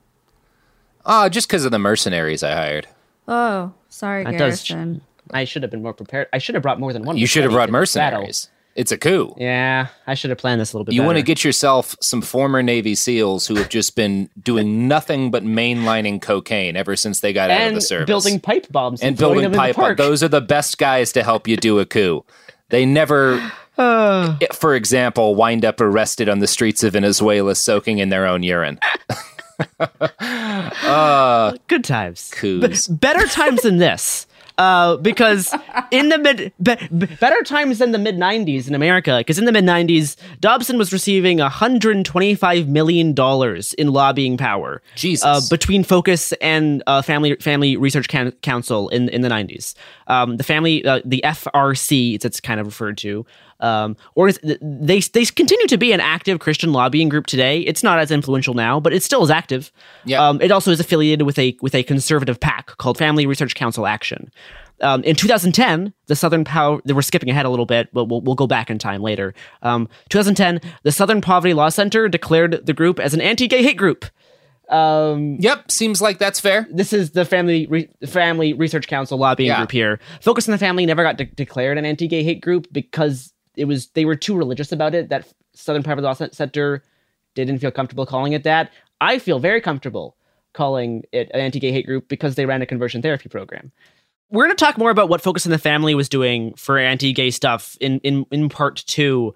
Oh, just because of the mercenaries I hired. Oh, sorry, That does- Garrison. I should have been more prepared. I should have brought more than one. You should have brought to this battle. mercenaries. It's a coup. Yeah, I should have planned this a little bit. You want to get yourself some former Navy SEALs who have just been doing nothing but mainlining cocaine ever since they got out of the service. And building pipe bombs and throwing building them pipe. bombs. Those are the best guys to help you do a coup. They never, for example, wind up arrested on the streets of Venezuela soaking in their own urine. uh, Good times. B- better times than this. Uh, because in the mid, be, be- better times than the mid '90s in America. Because in the mid '90s, Dobson was receiving 125 million dollars in lobbying power. Jesus. Uh, between Focus and uh, Family Family Research Can- Council in in the '90s, um, the family, uh, the FRC, it's, it's kind of referred to. Um, or they they continue to be an active Christian lobbying group today. It's not as influential now, but it still is active. Yeah. Um, it also is affiliated with a with a conservative PAC called Family Research Council Action. Um, in 2010, the Southern Power. We're skipping ahead a little bit, but we'll we'll go back in time later. Um, 2010, the Southern Poverty Law Center declared the group as an anti-gay hate group. Um, yep, seems like that's fair. This is the Family Re- Family Research Council lobbying Yeah. group here. Focus on the Family never got de- declared an anti-gay hate group because it was they were too religious about it. That Southern Poverty Law Center didn't feel comfortable calling it that. I feel very comfortable calling it an anti-gay hate group because they ran a conversion therapy program. We're going to talk more about what Focus on the Family was doing for anti-gay stuff in in in part two,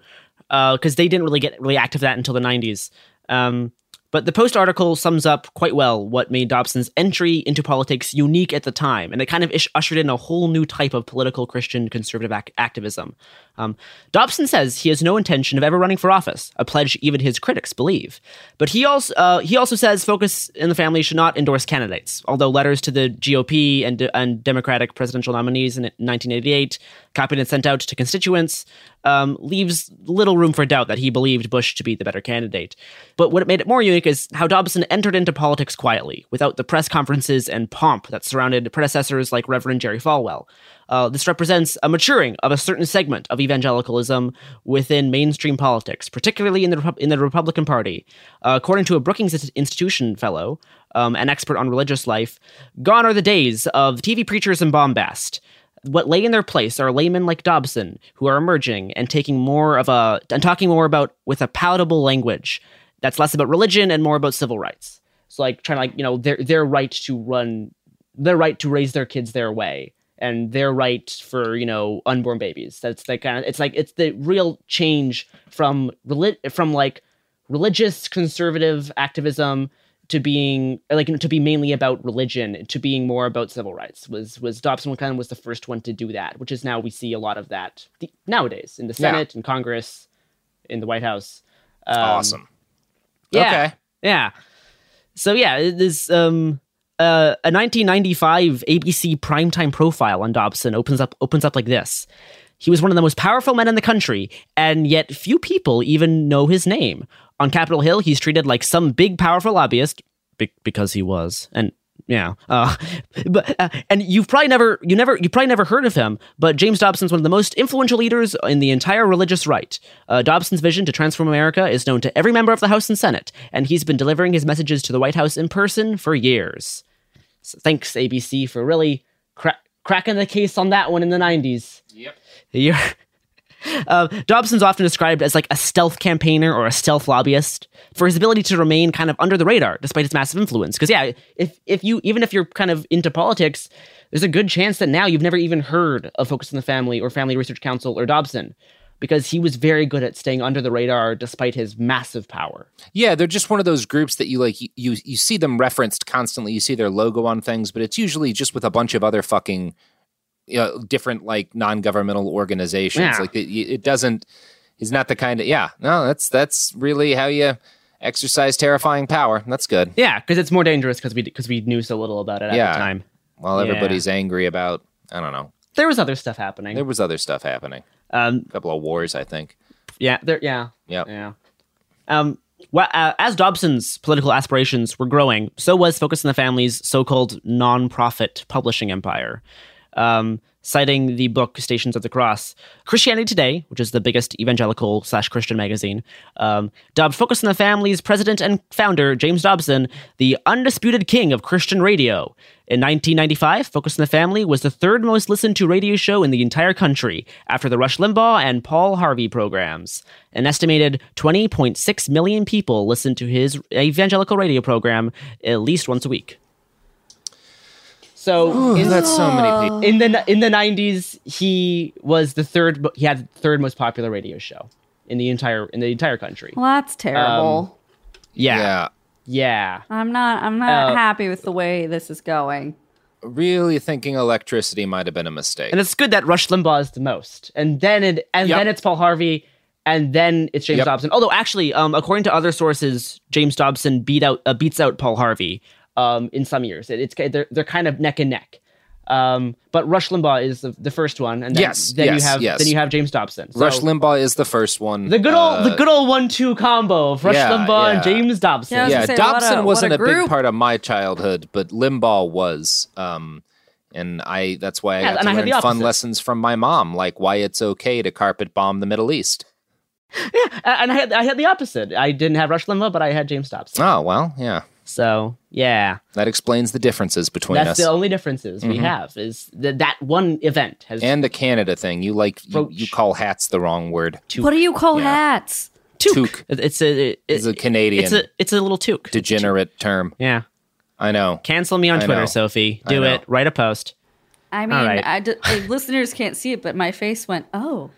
because they didn't really get really active that until the '90s. Um, but the Post article sums up quite well what made Dobson's entry into politics unique at the time, and it kind of ish- ushered in a whole new type of political Christian conservative ac- activism. Um, Dobson says he has no intention of ever running for office, a pledge even his critics believe. But he also uh, he also says Focus in the Family should not endorse candidates, although letters to the GOP and, and Democratic presidential nominees in 1988, copied and sent out to constituents, um, leaves little room for doubt that he believed Bush to be the better candidate. But what made it more unique is how Dobson entered into politics quietly, without the press conferences and pomp that surrounded predecessors like Reverend Jerry Falwell. Uh, this represents a maturing of a certain segment of evangelicalism within mainstream politics, particularly in the Repu- in the Republican Party. Uh, according to a Brookings Institution fellow, um, an expert on religious life, gone are the days of TV preachers and bombast. What lay in their place are laymen like Dobson who are emerging and taking more of a and talking more about with a palatable language that's less about religion and more about civil rights. So like trying to like you know their their right to run, their right to raise their kids their way, and their right for you know unborn babies. That's the kind of it's like it's the real change from from like religious conservative activism to being like to be mainly about religion to being more about civil rights was was Dobson kind of was the first one to do that which is now we see a lot of that th- nowadays in the Yeah. Senate in Congress in the White House Um, awesome. yeah Okay. yeah so yeah it is um uh, a 1995 ABC primetime profile on Dobson opens up opens up like this. He was one of the most powerful men in the country, and yet few people even know his name. On Capitol Hill, he's treated like some big, powerful lobbyist be- because he was, and yeah, uh, but uh, and you've probably never, you never, you probably never heard of him. But James Dobson's one of the most influential leaders in the entire religious right. Uh, Dobson's vision to transform America is known to every member of the House and Senate, and he's been delivering his messages to the White House in person for years. So thanks ABC for really cra- cracking the case on that one in the 90s. Yep. You're, uh, Dobson's often described as like a stealth campaigner or a stealth lobbyist for his ability to remain kind of under the radar despite his massive influence. Because yeah, if if you even if you're kind of into politics, there's a good chance that now you've never even heard of Focus on the Family or Family Research Council or Dobson, because he was very good at staying under the radar despite his massive power. Yeah, they're just one of those groups that you like. You you, you see them referenced constantly. You see their logo on things, but it's usually just with a bunch of other fucking you know, different like non-governmental organizations. Yeah. Like it, it doesn't. He's not the kind of yeah. No, that's that's really how you exercise terrifying power. That's good. Yeah, because it's more dangerous because we because we knew so little about it at Yeah. the time. While Yeah. everybody's angry about, I don't know. There was other stuff happening. There was other stuff happening. Um, a couple of wars, I think. Yeah, there. Yeah, Yep. yeah. Um, well, uh, as Dobson's political aspirations were growing, so was Focus on the Family's so-called non-profit publishing empire. Um, citing the book Stations of the Cross. Christianity Today, which is the biggest evangelical slash Christian magazine, um, dubbed Focus on the Family's president and founder, James Dobson, the undisputed king of Christian radio. In 1995, Focus on the Family was the third most listened to radio show in the entire country after the Rush Limbaugh and Paul Harvey programs. An estimated 20.6 million people listened to his evangelical radio program at least once a week. So Ooh, that's so many people. In the in the 90s, he was the third he had the third most popular radio show in the entire in the entire country. Well, that's terrible. Yeah. Yeah. Yeah. I'm not. I'm not Uh, happy with the way this is going. Really thinking electricity might have been a mistake. And it's good that Rush Limbaugh is the most. And then it and Yep. then it's Paul Harvey and then it's James Yep. Dobson. Although actually, um, according to other sources, James Dobson beat out uh, beats out Paul Harvey um, in some years. It, it's they're they're kind of neck and neck. Um, but Rush Limbaugh is the, the first one, and then, Yes, then yes, you have yes. then you have James Dobson. So Rush Limbaugh is the first one. the good old Uh, the good old one two combo of Rush yeah, Limbaugh and yeah. James Dobson. Yeah, yeah, say, Dobson a- wasn't a a, big part of my childhood, but Limbaugh was. Um, and I that's why I Yeah, got and to I learn the fun lessons from my mom, like why it's okay to carpet bomb the Middle East. Yeah, and I had I had the opposite. I didn't have Rush Limbaugh, but I had James Dobson. Oh well, yeah. So yeah, That explains the differences between that's us. the only differences we Mhm. have is that that one event has and the Canada thing. You like you, you call hats the wrong word. What do you call Yeah. hats? Toque It- It's a it, is a Canadian it's a it's a little toque. degenerate term. Yeah. I know. Cancel me on I Twitter, know. Sophie. Do it. Write a post. I mean, All right. I d- uh, listeners can't see it, but my face went, "Oh,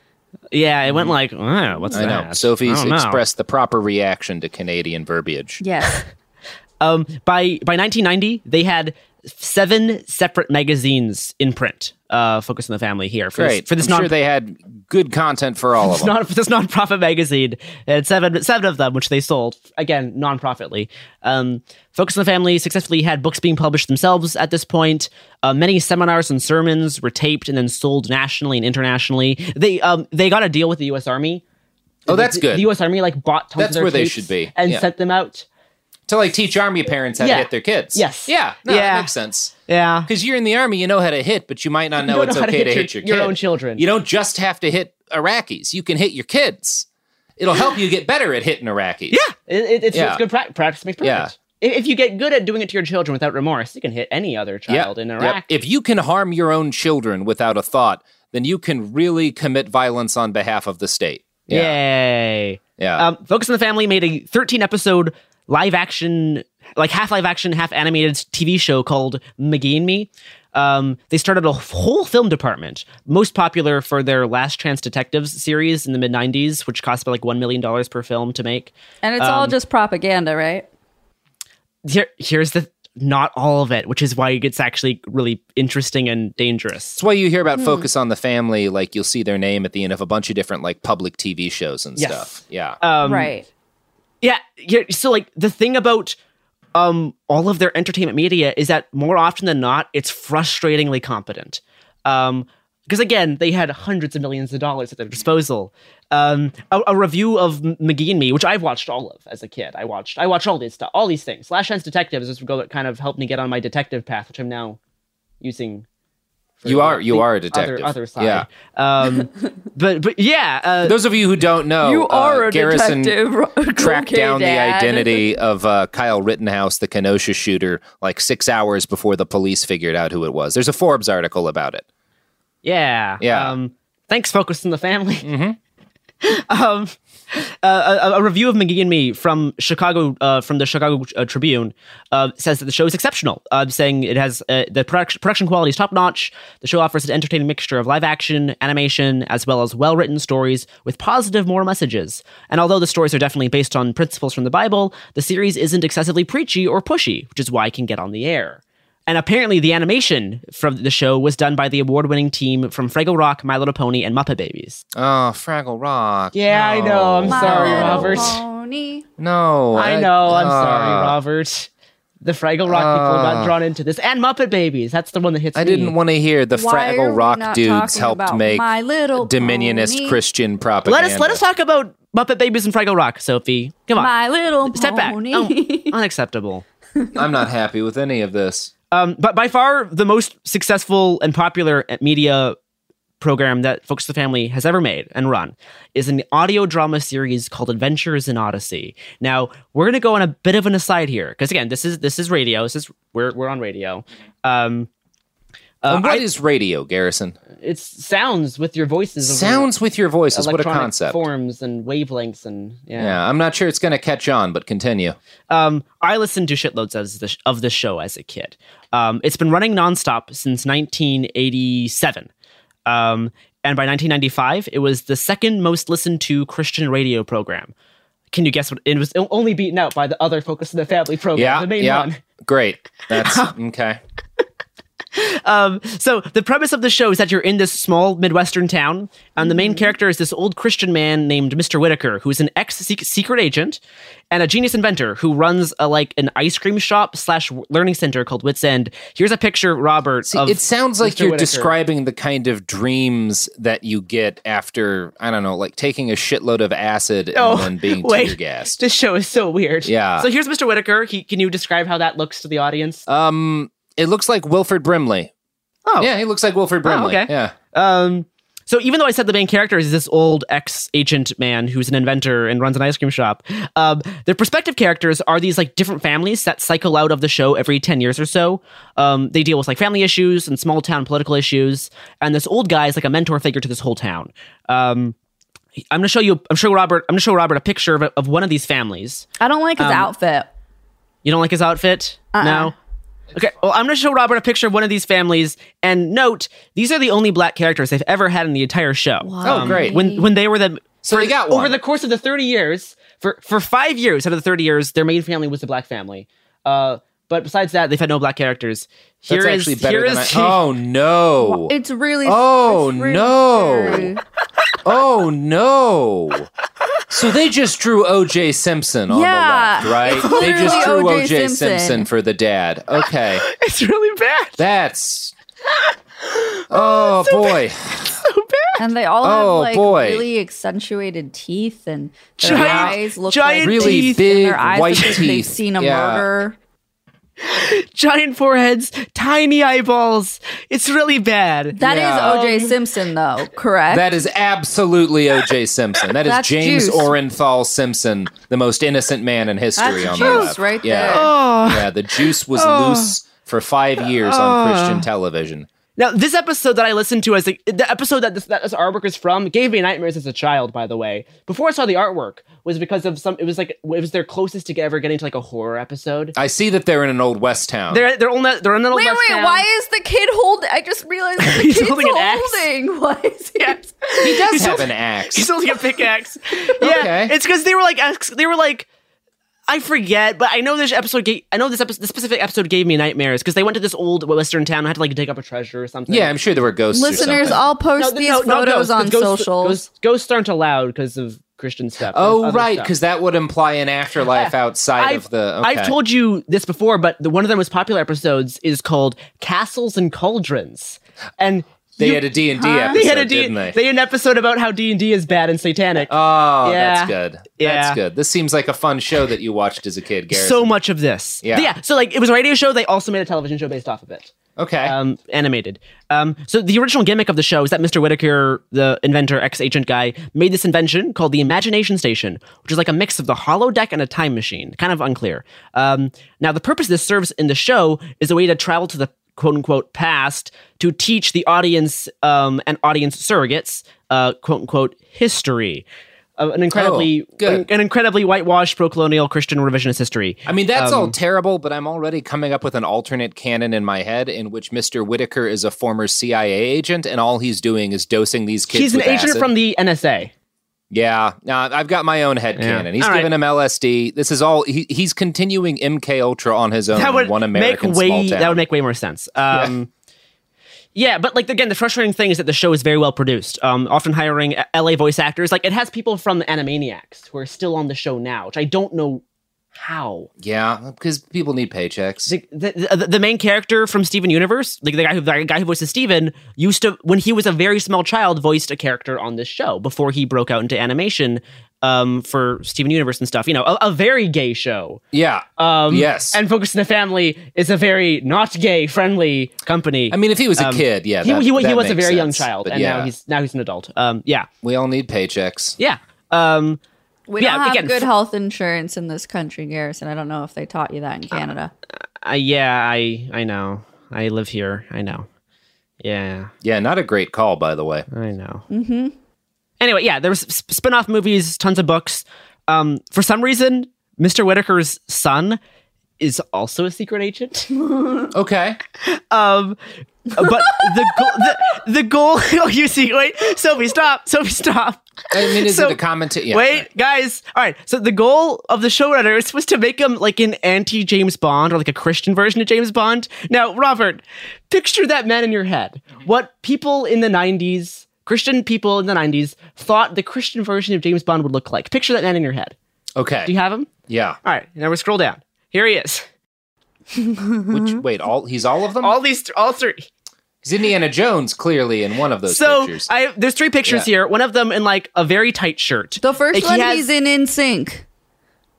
Yeah, it went like, uh, what's Mm-hmm. I that? know. Sophie's I don't know. expressed the proper reaction to Canadian verbiage. yes." Um, by by 1990, they had seven separate magazines in print. Uh, focus on the family here for Great. this, for this I'm non sure they had good content for all of them. not this non-profit magazine. And seven seven of them, which they sold again non-profitly. Um, Focus on the Family successfully had books being published themselves at this point. Uh, many seminars and sermons were taped and then sold nationally and internationally. They um, they got a deal with the U.S. Army. Oh, that's the, good. The U.S. Army like bought tons That's of their where they should be. and Yeah. sent them out. To like teach army parents how Yeah. to hit their kids. Yes. Yeah. No, Yeah. that makes sense. Yeah. Because you're in the army, you know how to hit, but you might not know it's know how to okay to hit hit your- your, your own children. You don't just have to hit Iraqis. You can hit your kids. It'll help you get better at hitting Iraqis. Yeah, it, it- it's, Yeah. it's good pra- practice makes perfect. Yeah. If you get good at doing it to your children without remorse, you can hit any other child in Yep. Iraq. If you can harm your own children without a thought, then you can really commit violence on behalf of the state. Yay! Yeah. Um, Focus on the Family made a 13 episode live action, like half live action, half animated TV show called McGee and Me. Um, they started a whole film department, most popular for their Last Chance Detectives series in the mid 90s, which cost about like $1 million per film to make. And it's all Um, just propaganda, right? Here, here's the not all of it, which is why it gets actually really interesting and dangerous. That's why you hear about Hmm. Focus on the Family, like you'll see their name at the end of a bunch of different like public TV shows and Yes. stuff. Yeah. Um, right. Yeah, yeah. So like the thing about um all of their entertainment media is that more often than not, it's frustratingly competent. Um because again, they had hundreds of millions of dollars at their disposal. Um, a, a review of McGee and Me, which I've watched all of as a kid. I watched, I watched all these stuff, all these things. Last Chance Detectives is what kind of helped me get on my detective path, which I'm now using. You are- you are a detective. Other, side. Yeah. Um, but but yeah. Uh, those of you who don't know, You are uh, a Garrison detective. tracked Okay, down Dad. the identity of uh, Kyle Rittenhouse, the Kenosha shooter, like six hours before the police figured out who it was. There's a Forbes article about it. Yeah. Yeah. Um, thanks, Focus on the Family. um, uh, a, a review of McGee and Me from Chicago, uh, from the Chicago uh, Tribune, uh, says that the show is exceptional. Uh, saying it has the production production quality is top notch. The show offers an entertaining mixture of live action, animation, as well as well written stories with positive moral messages. And although the stories are definitely based on principles from the Bible, the series isn't excessively preachy or pushy, which is why it can get on the air. And apparently, the animation from the show was done by the award winning team from Fraggle Rock, My Little Pony, and Muppet Babies. Oh, Fraggle Rock. Yeah, I know. I'm No. sorry, Robert. Pony. No, I know. I'm uh, sorry, Robert. The Fraggle Rock people got Uh. drawn into this. And Muppet Babies. That's the one that hits me. I me. didn't want to hear the Why Fraggle Rock dudes helped about make My Little dominionist Pony? Christian propaganda. Let us let us talk about Muppet Babies and Fraggle Rock, Sophie. Come on. My Little Step back. Pony. Oh, unacceptable. I'm not happy with any of this. Um, but by far the most successful and popular media program that Focus the Family has ever made and run is an audio drama series called Adventures in Odyssey. Now we're going to go on a bit of an aside here because again, this is this is radio. This is we're we're on radio. Um, uh, and what I- is radio, Garrison? it's sounds with your voices. Sounds with your voices. What a concept. Forms and wavelengths and yeah. Yeah, I'm not sure it's going to catch on, but continue. Um, I listened to shitloads of the, of this show as a kid. Um, it's been running nonstop since 1987. Um, and by 1995, it was the second most listened to Christian radio program. Can you guess what? It was only beaten out by the other Focus of the Family program, Yeah, the main yeah. one. Great. That's okay. Um, so the premise of the show is that you're in this small midwestern town, and the main character is this old Christian man named Mr. Whitaker, who's an ex secret agent and a genius inventor who runs a like an ice cream shop slash learning center called Whit's End. Here's a picture, Robert. See, of it sounds like Mr. you're Whitaker. describing the kind of dreams that you get after, I don't know, like taking a shitload of acid Oh, and then being wait. tear gassed. This show is so weird. Yeah. So here's Mr. Whitaker. He, can you describe how that looks to the audience? Um, it looks like Wilford Brimley. Oh, Yeah, he looks like Wilford Brimley. okay. Yeah. Um, so even though I said the main character is this old ex-agent man who's an inventor and runs an ice cream shop, um, the prospective characters are these like different families that cycle out of the show every ten years or so. Um, they deal with like family issues and small town political issues, and this old guy is like a mentor figure to this whole town. Um, I'm gonna show you. I'm sure Robert. I'm gonna show Robert a picture of, of one of these families. I don't like his Um, outfit. You don't like his outfit? Uh-uh. No. Okay, well, I'm going to show Robert a picture of one of these families, and note these are the only black characters they've ever had in the entire show. Oh, great. When when they were the So for- they got over the course of the 30 years for for five years out of the 30 years, their main family was the black family. Uh, but besides that, they've had no black characters. Here That's is- actually better here than I. Oh no! It's really. Oh it's really no! scary. Oh no! So they just drew O.J. Simpson on Yeah, the left, right? They just drew O.J. O.J. Simpson. Simpson. for the dad. Okay, it's really bad. that's. Oh boy! So bad. And they all Oh, have like boy. really accentuated teeth, and their Giant- eyes look giant like Really teeth, big and their eyes white look like They've seen a Yeah. murder. Giant foreheads, tiny eyeballs. It's really bad. That is Yeah. O.J. Simpson, though, correct? That is absolutely O.J. Simpson. That is That's James juice. Orenthal Simpson, the most innocent man in history. That's on the juice left. right yeah. there. Oh. Yeah, the juice was Oh. loose for five years on oh. Christian television. Now, this episode that I listened to as a, the episode that this, that this artwork is from gave me nightmares as a child. By the way, before I saw the artwork, was because of some. It was like it was their closest to ever getting to like a horror episode. I see that they're in an old West town. They're they're on that they're in an old Wait, West wait, town. why is the kid holding? I just realized the He's kid's holding an axe. holding. Why is he? he does He's have holding- an axe. He's holding a pickaxe. yeah, Okay. it's because they were like they were like. I forget, but I know this episode. Gave, I know this episode. This specific episode gave me nightmares because they went to this old western town. and had to like dig up a treasure or something. Yeah, I'm sure there were ghosts. Listeners, something. I'll post No, these no, no, photos ghosts, on ghosts, socials. Ghosts, ghosts aren't allowed because of Christian stuff. Oh, right, because that would imply an afterlife outside I've, of the. Okay. I've told you this before, but the, one of the most popular episodes is called "Castles and Cauldrons," and they you- had a D and D episode, they had a D, didn't they? they had an episode about how D and D is bad and satanic. Oh, Yeah. that's good. Yeah. That's good. This seems like a fun show that you watched as a kid, Garrison. so much of this. Yeah. yeah. So like, it was a radio show. They also made a television show based off of it. okay. um, animated. Um, so the original gimmick of the show is that Mr. Whitaker, the inventor, ex-agent guy, made this invention called the Imagination Station, which is like a mix of the holodeck and a time machine. Kind of unclear. Um, now, the purpose this serves in the show is a way to travel to the quote unquote past to teach the audience um, and audience surrogates uh, quote unquote history. Uh, an incredibly, Oh, good. an, an incredibly whitewashed pro-colonial Christian revisionist history. I mean, that's all Um, terrible, but I'm already coming up with an alternate canon in my head in which Mr. Whitaker is a former CIA agent, and all he's doing is dosing these kids. He's an agent from the NSA. Yeah, now I've got my own head Yeah. He's All right. giving him LSD. This is all. He, he's continuing MK Ultra on his own. that would in one make American way small town. that would make way more sense. Um, yeah. but like again, the frustrating thing is that the show is very well produced. Um, often hiring LA voice actors. Like it has people from the Animaniacs who are still on the show now, which I don't know How? Yeah, because people need paychecks. The, the, the, the main character from Steven Universe, like the guy who the guy who voices Steven, used to when he was a very small child, voiced a character on this show before he broke out into animation um, for Steven Universe and stuff. You know, a, a very gay show. Yeah. Um, yes. And Focus on the Family is a very not gay friendly company. I mean, if he was a Um, kid, yeah, he, that- he, he that was a very young child, but and yeah. now he's now he's an adult. Um, yeah, we all need paychecks. yeah. Um, We yeah, don't have again, good f- health insurance in this country, Garrison. I don't know if they taught you that in Canada. Uh, yeah, I I know. I live here. I know. Yeah, Yeah, not a great call, by the way. I know. mm-hmm. Anyway, yeah, there was sp- spin-off movies, tons of books. Um, for some reason, Mr. Whitaker's son is also a secret agent. okay. Um, but the goal, the, the goal. Oh, you see, wait, Sophie, stop, Sophie, stop. I mean, is So- it a commentary? Yeah, Wait, guys. All right. So the goal of the showrunners was to make him like an anti James Bond or like a Christian version of James Bond. Now, Robert, picture that man in your head. What people in the 90s, Christian people in the 90s, thought the Christian version of James Bond would look like. Picture that man in your head. Okay. Do you have him? Yeah. All right. Now we scroll down. Here he is. Which wait, all he's all of them. All these, all three. He's Indiana Jones, clearly in one of those so pictures. I there's three pictures Yeah. here. One of them in like a very tight shirt. The first Like, he one has- he's in NSYNC.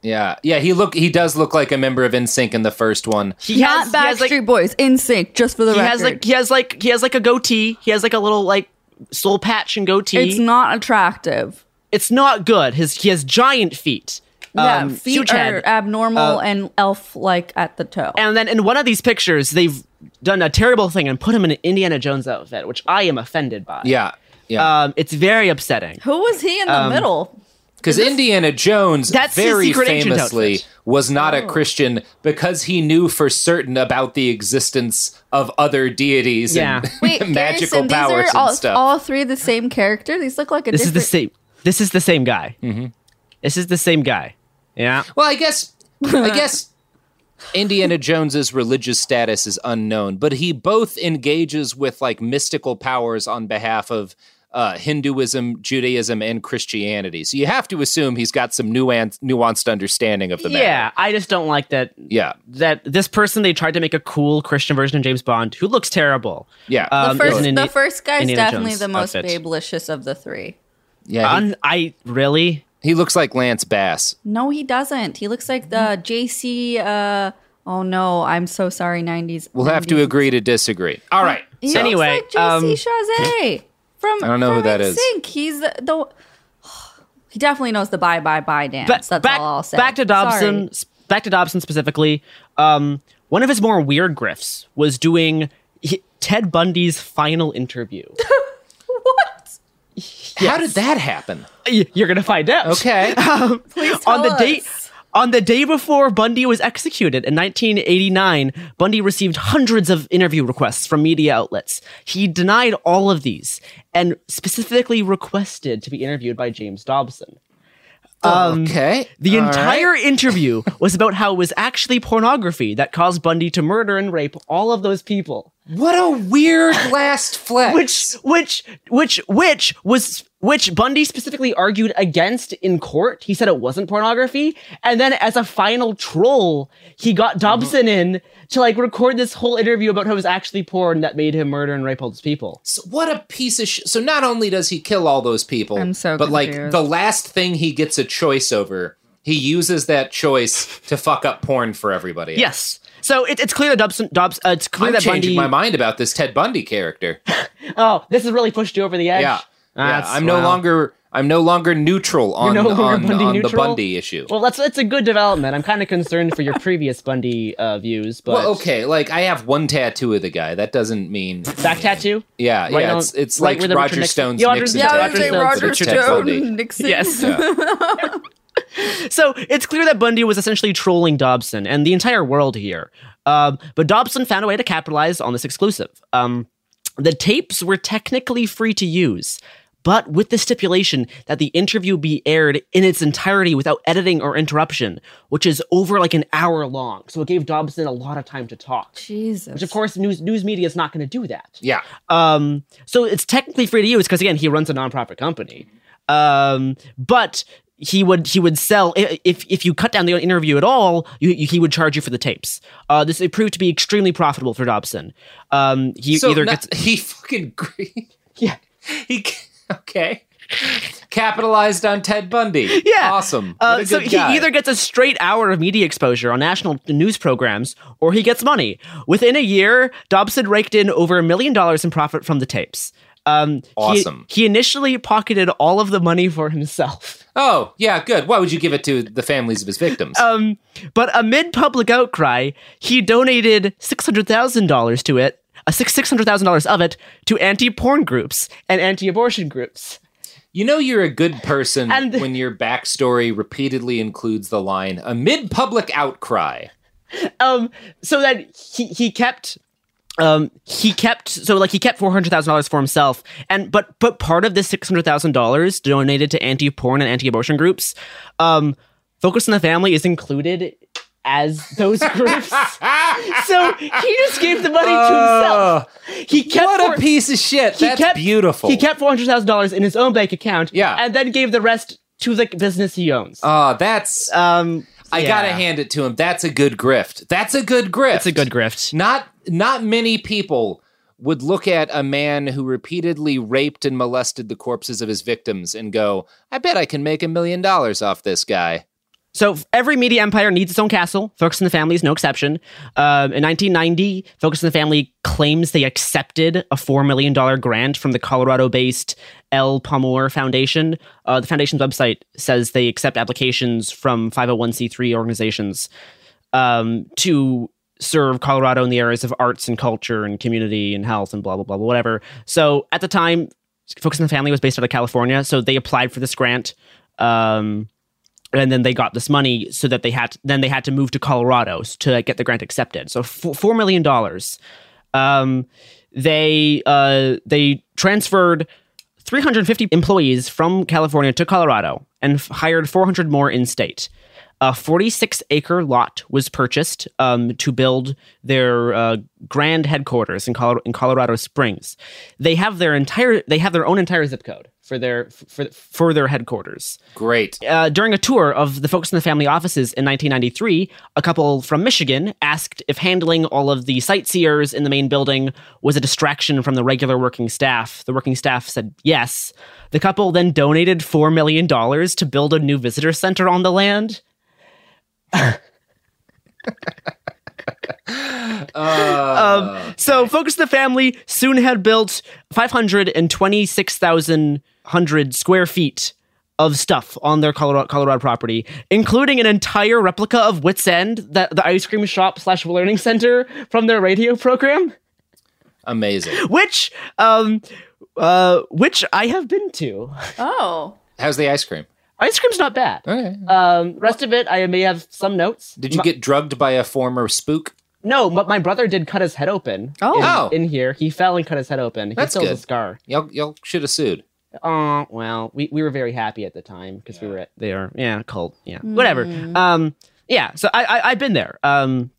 yeah, yeah. He look. He does look like a member of NSYNC in the first one. He Not has, he has, Backstreet like, Boys. NSYNC, just for the he record. has like he has like he has like a goatee. He has like a little like soul patch and goatee. it's not attractive. It's not good. His he has giant feet. yeah, Um, feet huge are head. abnormal Uh, and elf-like at the toe. And then in one of these pictures, they've done a terrible thing and put him in an Indiana Jones outfit, which I am offended by. Yeah, yeah. Um, it's very upsetting. Who was he in the um, middle? Because Indiana Jones That's very famously was not Oh. a Christian because he knew for certain about the existence of other deities Yeah. and Wait, magical Garrison, these powers are and all, stuff. all three the same character. These look like a This is the same. This is the same guy. Mm-hmm. This is the same guy. Yeah. Well, I guess I guess Indiana Jones's religious status is unknown, but he both engages with like mystical powers on behalf of uh, Hinduism, Judaism, and Christianity. So you have to assume he's got some nuanced, nuanced understanding of the matter. Yeah, I just don't like that. Yeah. That this person they tried to make a cool Christian version of James Bond who looks terrible. Yeah. the Um, first, is the first guy's Indiana definitely Jones the most outfit. babelicious of the three. Yeah. He, Un- I really. He looks like Lance Bass. No, he doesn't. He looks like the JC. Uh, oh no, I'm so sorry. Nineties. We'll have to agree to disagree. All right. He So- Anyway, looks like um, JC Chasez from. I don't know who from that is. NSYNC. He's the, the. He definitely knows the bye bye bye dance. Ba- That's back, all I'll say. back to Dobson. Sorry. Back to Dobson specifically. Um, one of his more weird grifts was doing hi- Ted Bundy's final interview. what? How did that happen? You're gonna find out. Okay. Um, Please on the tell date on the day before Bundy was executed in 1989, Bundy received hundreds of interview requests from media outlets. He denied all of these and specifically requested to be interviewed by James Dobson. Um, okay. The All entire right. interview was about how it was actually pornography that caused Bundy to murder and rape all of those people. What a weird last flex. Which, which, which, which was, which Bundy specifically argued against in court. He said it wasn't pornography. And then as a final troll, he got Dobson in to like record this whole interview about how it was actually porn that made him murder and rape all those people. So what a piece of sh- so not only does he kill all those people I'm so but like the last thing he gets a choice over he uses that choice to fuck up porn for everybody else. Yes. So it, it's clear that Dobson, Dobson, uh, it's clear I'm that changing Bundy. my mind about this Ted Bundy character. Oh, this has really pushed you over the edge. yeah. Yeah, That's- I'm no wow. longer I'm no longer neutral on no longer on, Bundy on the? Bundy issue. Well, that's that's a good development. I'm kind of concerned for your previous Bundy uh, views, but Well, okay, like I have one tattoo of the guy. That doesn't mean back tattoo. Yeah, Right yeah, on- it's it's right like Roger Richard Nixon- Stone's Yeah, Roger- Nixon yeah, Yeah, tattoo Stone's for Roger Stone Bundy. Nixon. Yes. Yeah. So it's clear that Bundy was essentially trolling Dobson and the entire world here. Um, but Dobson found a way to capitalize on this exclusive. Um, the tapes were technically free to use, but with the stipulation that the interview be aired in its entirety without editing or interruption, which is over like an hour long. So it gave Dobson a lot of time to talk. Jesus. Which of course news news media is not going to do that. Yeah. Um, so it's technically free to use because again, he runs a nonprofit company. Um, but he would he would sell if if you cut down the interview at all, you, you, he would charge you for the tapes. Uh, this it proved to be extremely profitable for Dobson. Um, he so either not- gets he fucking yeah he okay capitalized on Ted Bundy. Yeah. awesome. Uh, so he guy. either gets a straight hour of media exposure on national news programs, or he gets money. Within a year, Dobson raked in over a million dollars in profit from the tapes. Um, he- Awesome. He, initially pocketed all of the money for himself. Oh yeah, good. Why would you give it to the families of his victims? Um, but amid public outcry, he donated six hundred thousand dollars to it. A six six hundred thousand dollars of it to anti-porn groups and anti-abortion groups. You know you're a good person And- when your backstory repeatedly includes the line amid public outcry. um so that he he kept um he kept so like he kept four hundred thousand dollars for himself and but but part of this six hundred thousand dollars donated to anti porn and anti abortion groups um focus on the family is included as those groups so he just gave the money to himself he kept What four- a piece of shit. he That's kept- beautiful. he kept four hundred thousand dollars in his own bank account Yeah. and then gave the rest to the business he owns Oh, that's um I yeah. gotta hand it to him. That's a good grift. That's a good grift. it's a good grift Not not many people would look at a man who repeatedly raped and molested the corpses of his victims and go, "I bet I can make a million dollars off this guy." So every media empire needs its own castle. Focus on the Family is no exception. Um, in 1990, Focus on the Family claims they accepted a $4 million grant from the Colorado based El Pomar Foundation. Uh, the foundation's website says they accept applications from 501c3 organizations um, to serve Colorado in the areas of arts and culture and community and health and blah, blah, blah, blah, whatever. So at the time, Focus on the Family was based out of California. So they applied for this grant. Um, and then they got this money so that they had then they had to move to Colorado to get the grant accepted. So four million dollars. Um, they uh, they transferred 350 employees from California to Colorado and f- hired 400 more in state. A 46 acre lot was purchased um, to build their uh, grand headquarters in, Colo- in Colorado Springs. They have their entire they have their own entire zip code for their for, for their headquarters. Great. Uh, during a tour of the Focus on the Family offices in 1993, a couple from Michigan asked if handling all of the sightseers in the main building was a distraction from the regular working staff. The working staff said yes. The couple then donated $4 million to build a new visitor center on the land. Uh, Um, so Focus on the Family soon had built 526,100 square feet of stuff on their Colorado, Colorado property, including an entire replica of Whit's End, that the ice cream shop slash learning center from their radio program, amazing. which um uh which I have been to. Oh. How's the ice cream? Ice cream's not bad. Okay. Um, rest of it, I may have some notes. Did you My- get drugged by a former spook? No, but my brother did cut his head open. Oh. in, Oh. in here, he fell and cut his head open. He That's still has good. a scar. Y'all, y'all should have sued. Oh well, we, we were very happy at the time because we were at there. Yeah, cult. Yeah, whatever. Um, yeah. So I, I I've been there. Um,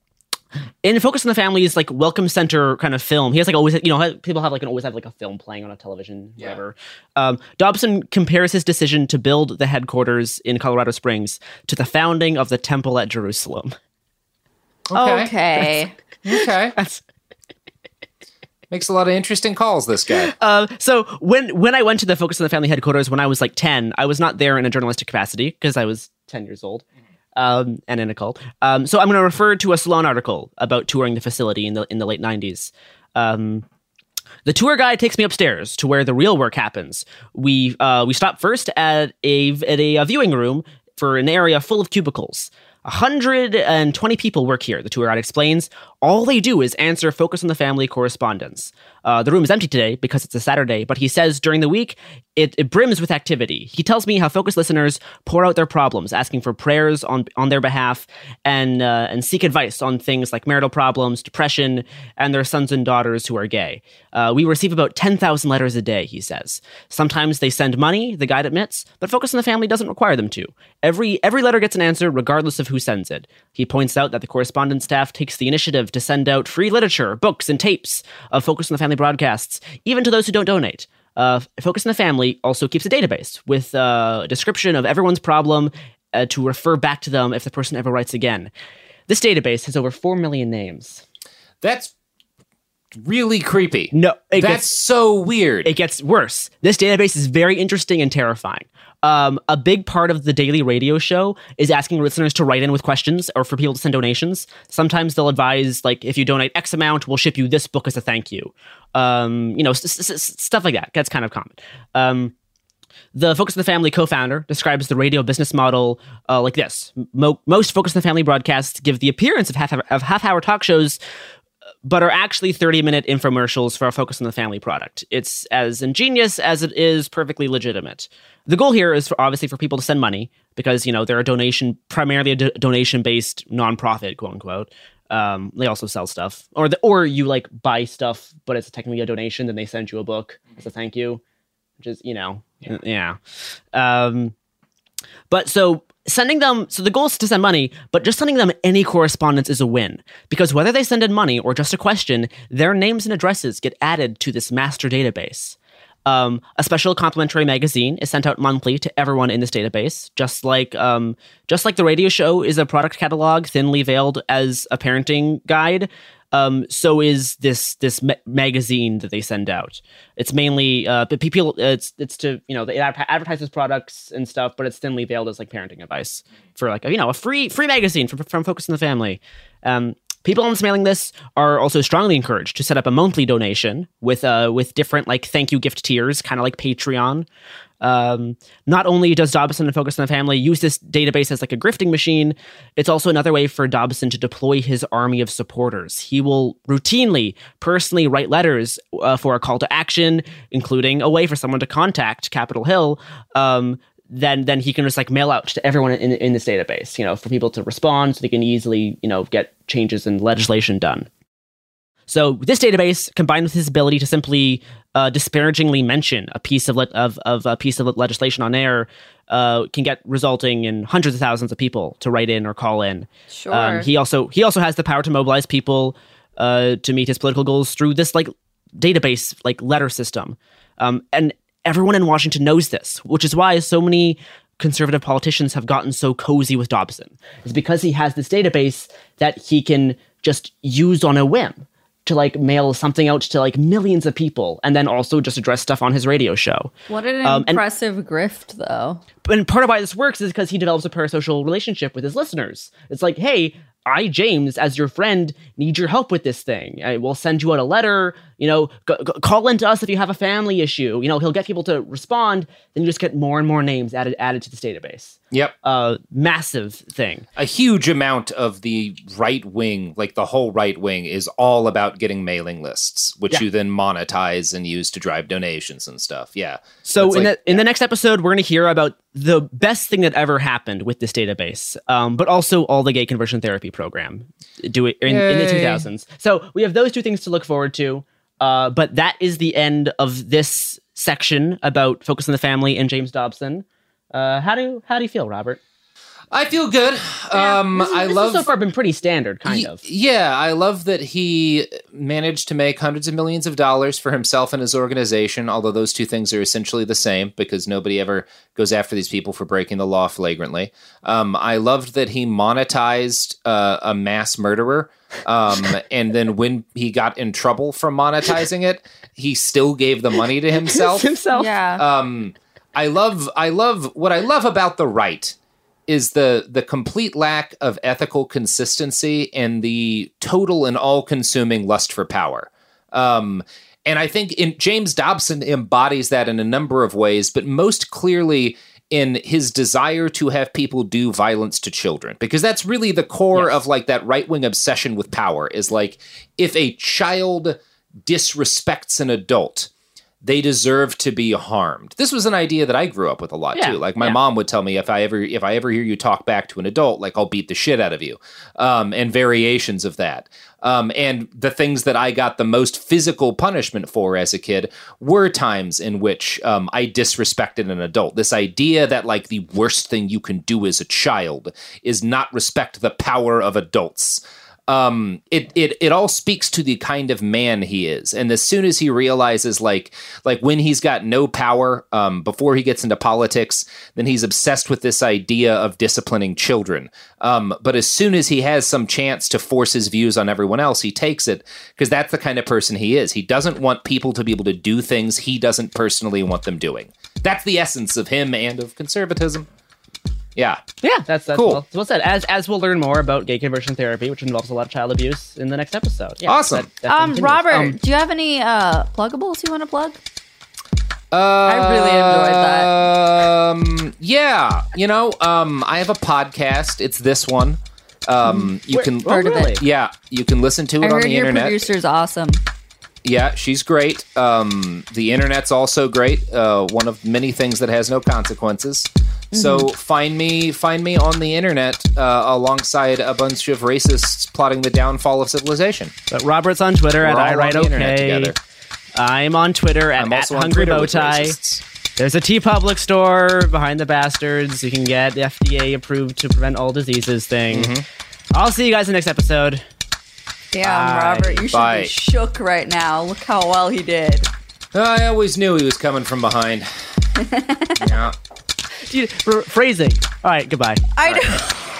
in Focus on the Family's like welcome center kind of film, he has like always you know people have like an always have like a film playing on a television, whatever. Um, Dobson compares his decision to build the headquarters in Colorado Springs to the founding of the temple at Jerusalem. Okay. Okay. That's Makes a lot of interesting calls, this guy. Uh, so when when I went to the Focus on the Family headquarters when I was like ten, I was not there in a journalistic capacity because I was ten years old, um, and in a cult. Um, so I'm going to refer to a Salon article about touring the facility in the in the late '90s. Um, the tour guide takes me upstairs to where the real work happens. We uh, we stop first at a at a, uh viewing room for an area full of cubicles. 120 people work here, the tour guide explains. All they do is answer Focus on the Family correspondence. Uh, the room is empty today because it's a Saturday, but he says during the week it, it brims with activity. He tells me how Focus listeners pour out their problems, asking for prayers on on their behalf and uh, and seek advice on things like marital problems, depression, and their sons and daughters who are gay. Uh, we receive about 10,000 letters a day, he says. Sometimes they send money, the guide admits, but Focus on the Family doesn't require them to. Every every letter gets an answer regardless of who sends it. He points out that the correspondence staff takes the initiative to send out free literature, books, and tapes of Focus on the Family broadcasts, even to those who don't donate. uh, Focus on the Family also keeps a database with uh, a description of everyone's problem uh, to refer back to them if the person ever writes again. This database has over 4 million names. That's really creepy. No, it That's gets, so weird. it gets worse. This database is very interesting and terrifying. Um, a big part of the daily radio show is asking listeners to write in with questions or for people to send donations. Sometimes they'll advise, like, if you donate X amount, we'll ship you this book as a thank you. Um, you know, s- s- stuff like that. That's kind of common. Um, the Focus on the Family co-founder describes the radio business model uh, like this: Mo- most Focus on the Family broadcasts give the appearance of half of half-hour talk shows, but are actually 30-minute infomercials for our Focus on the Family product. It's as ingenious as it is perfectly legitimate. The goal here is for, obviously for people to send money because you know they're a donation, primarily a do- donation-based nonprofit, quote unquote. Um, they also sell stuff, or the, or you like buy stuff, but it's technically a donation. Then they send you a book as a thank you which is you know yeah, Um, but so sending them so the goal is to send money but just sending them any correspondence is a win because whether they send in money or just a question their names and addresses get added to this master database. Um, a special complimentary magazine is sent out monthly to everyone in this database just like um, just like the radio show is a product catalog thinly veiled as a parenting guide um, so is this this ma- magazine that they send out. It's mainly uh, but people. It's it's to you know ad- advertises products and stuff, but it's thinly veiled as like parenting advice for like you know a free free magazine from from Focus on the Family. Um, people on this mailing list are also strongly encouraged to set up a monthly donation with uh with different like thank you gift tiers, kind of like Patreon. Um, not only does Dobson and Focus on the Family use this database as like a grifting machine, it's also another way for Dobson to deploy his army of supporters. He will routinely, personally write letters uh, for a call to action, including a way for someone to contact Capitol Hill. Um, then, then he can just like mail out to everyone in, in this database, you know, for people to respond so they can easily, you know, get changes in legislation done. So this database, combined with his ability to simply uh, disparagingly mention a piece of, le- of of a piece of legislation on air, uh, can get resulting in hundreds of thousands of people to write in or call in. Sure. Um, he also he also has the power to mobilize people uh, to meet his political goals through this like database like letter system, um, and everyone in Washington knows this, which is why so many conservative politicians have gotten so cozy with Dobson. Is because he has this database that he can just use on a whim to like mail something out to like millions of people and then also just address stuff on his radio show. What an Um, and- impressive grift, though. And part of why this works is because he develops a parasocial relationship with his listeners. It's like, hey, I, James, as your friend, need your help with this thing. I will send you out a letter. You know, g- g- call into us if you have a family issue. You know, he'll get people to respond. Then you just get more and more names added added to this database. Yep. Uh, massive thing. A huge amount of the right wing, like the whole right wing, is all about getting mailing lists, which Yeah. you then monetize and use to drive donations and stuff. Yeah. So in like- the in the next episode, we're going to hear about the best thing that ever happened with this database, um, but also all the gay conversion therapy program do it in, in the two thousands. So we have those two things to look forward to. Uh, but that is the end of this section about focus on the family and James Dobson. Uh, how do how do you feel, Robert? I feel good. um, This is- I this has love. so far been pretty standard, kind Ye- of. Yeah, I love that he managed to make hundreds of millions of dollars for himself and his organization, although those two things are essentially the same because nobody ever goes after these people for breaking the law flagrantly. Um, I loved that he monetized uh, a mass murderer. Um, and then when he got in trouble for monetizing it, he still gave the money to himself. himself. Yeah. Um, I love, I love what I love about the right is the the complete lack of ethical consistency and the total and all-consuming lust for power. Um, and I think in James Dobson embodies that in a number of ways, but most clearly in his desire to have people do violence to children because that's really the core of like that right-wing obsession with power is like if a child disrespects an adult they deserve to be harmed. This was an idea that I grew up with a lot Yeah, too. Like my yeah. mom would tell me if I ever if I ever hear you talk back to an adult, like I'll beat the shit out of you, um, and variations of that. Um, and the things that I got the most physical punishment for as a kid were times in which um, I disrespected an adult. This idea that like the worst thing you can do as a child is not respect the power of adults. Um, it it it all speaks to the kind of man he is. And as soon as he realizes, like like when he's got no power, um, before he gets into politics, then he's obsessed with this idea of disciplining children. Um, but as soon as he has some chance to force his views on everyone else, he takes it because that's the kind of person he is. He doesn't want people to be able to do things he doesn't personally want them doing. That's the essence of him and of conservatism. Yeah. Yeah, that's that's Cool. well, well said. As as we'll learn more about gay conversion therapy, which involves a lot of child abuse in the next episode. Yeah, Awesome. that- that Um, continues. Robert, Um, do you have any uh pluggables you want to plug? Uh, I really enjoyed that. Um, yeah, you know, um, I have a podcast. It's this one. Um, you Wait, can heard of it. Yeah, you can listen to it I on heard the your internet. producer's awesome. Yeah, she's great. Um, the internet's also great. Uh, one of many things that has no consequences. So Mhm. find me, find me on the internet uh, alongside a bunch of racists plotting the downfall of civilization. But Robert's on Twitter at We're all I on write okay. together. I'm on Twitter at, I'm at Hungry Bowtie. There's a TeePublic store behind the bastards. You can get the FDA approved to prevent all diseases thing. Mm-hmm. I'll see you guys in the next episode. Damn, Bye. Robert, you should Bye. be shook right now. Look how well he did. Oh, I always knew he was coming from behind. yeah. Dude, phr- phrasing. All right, goodbye. I know.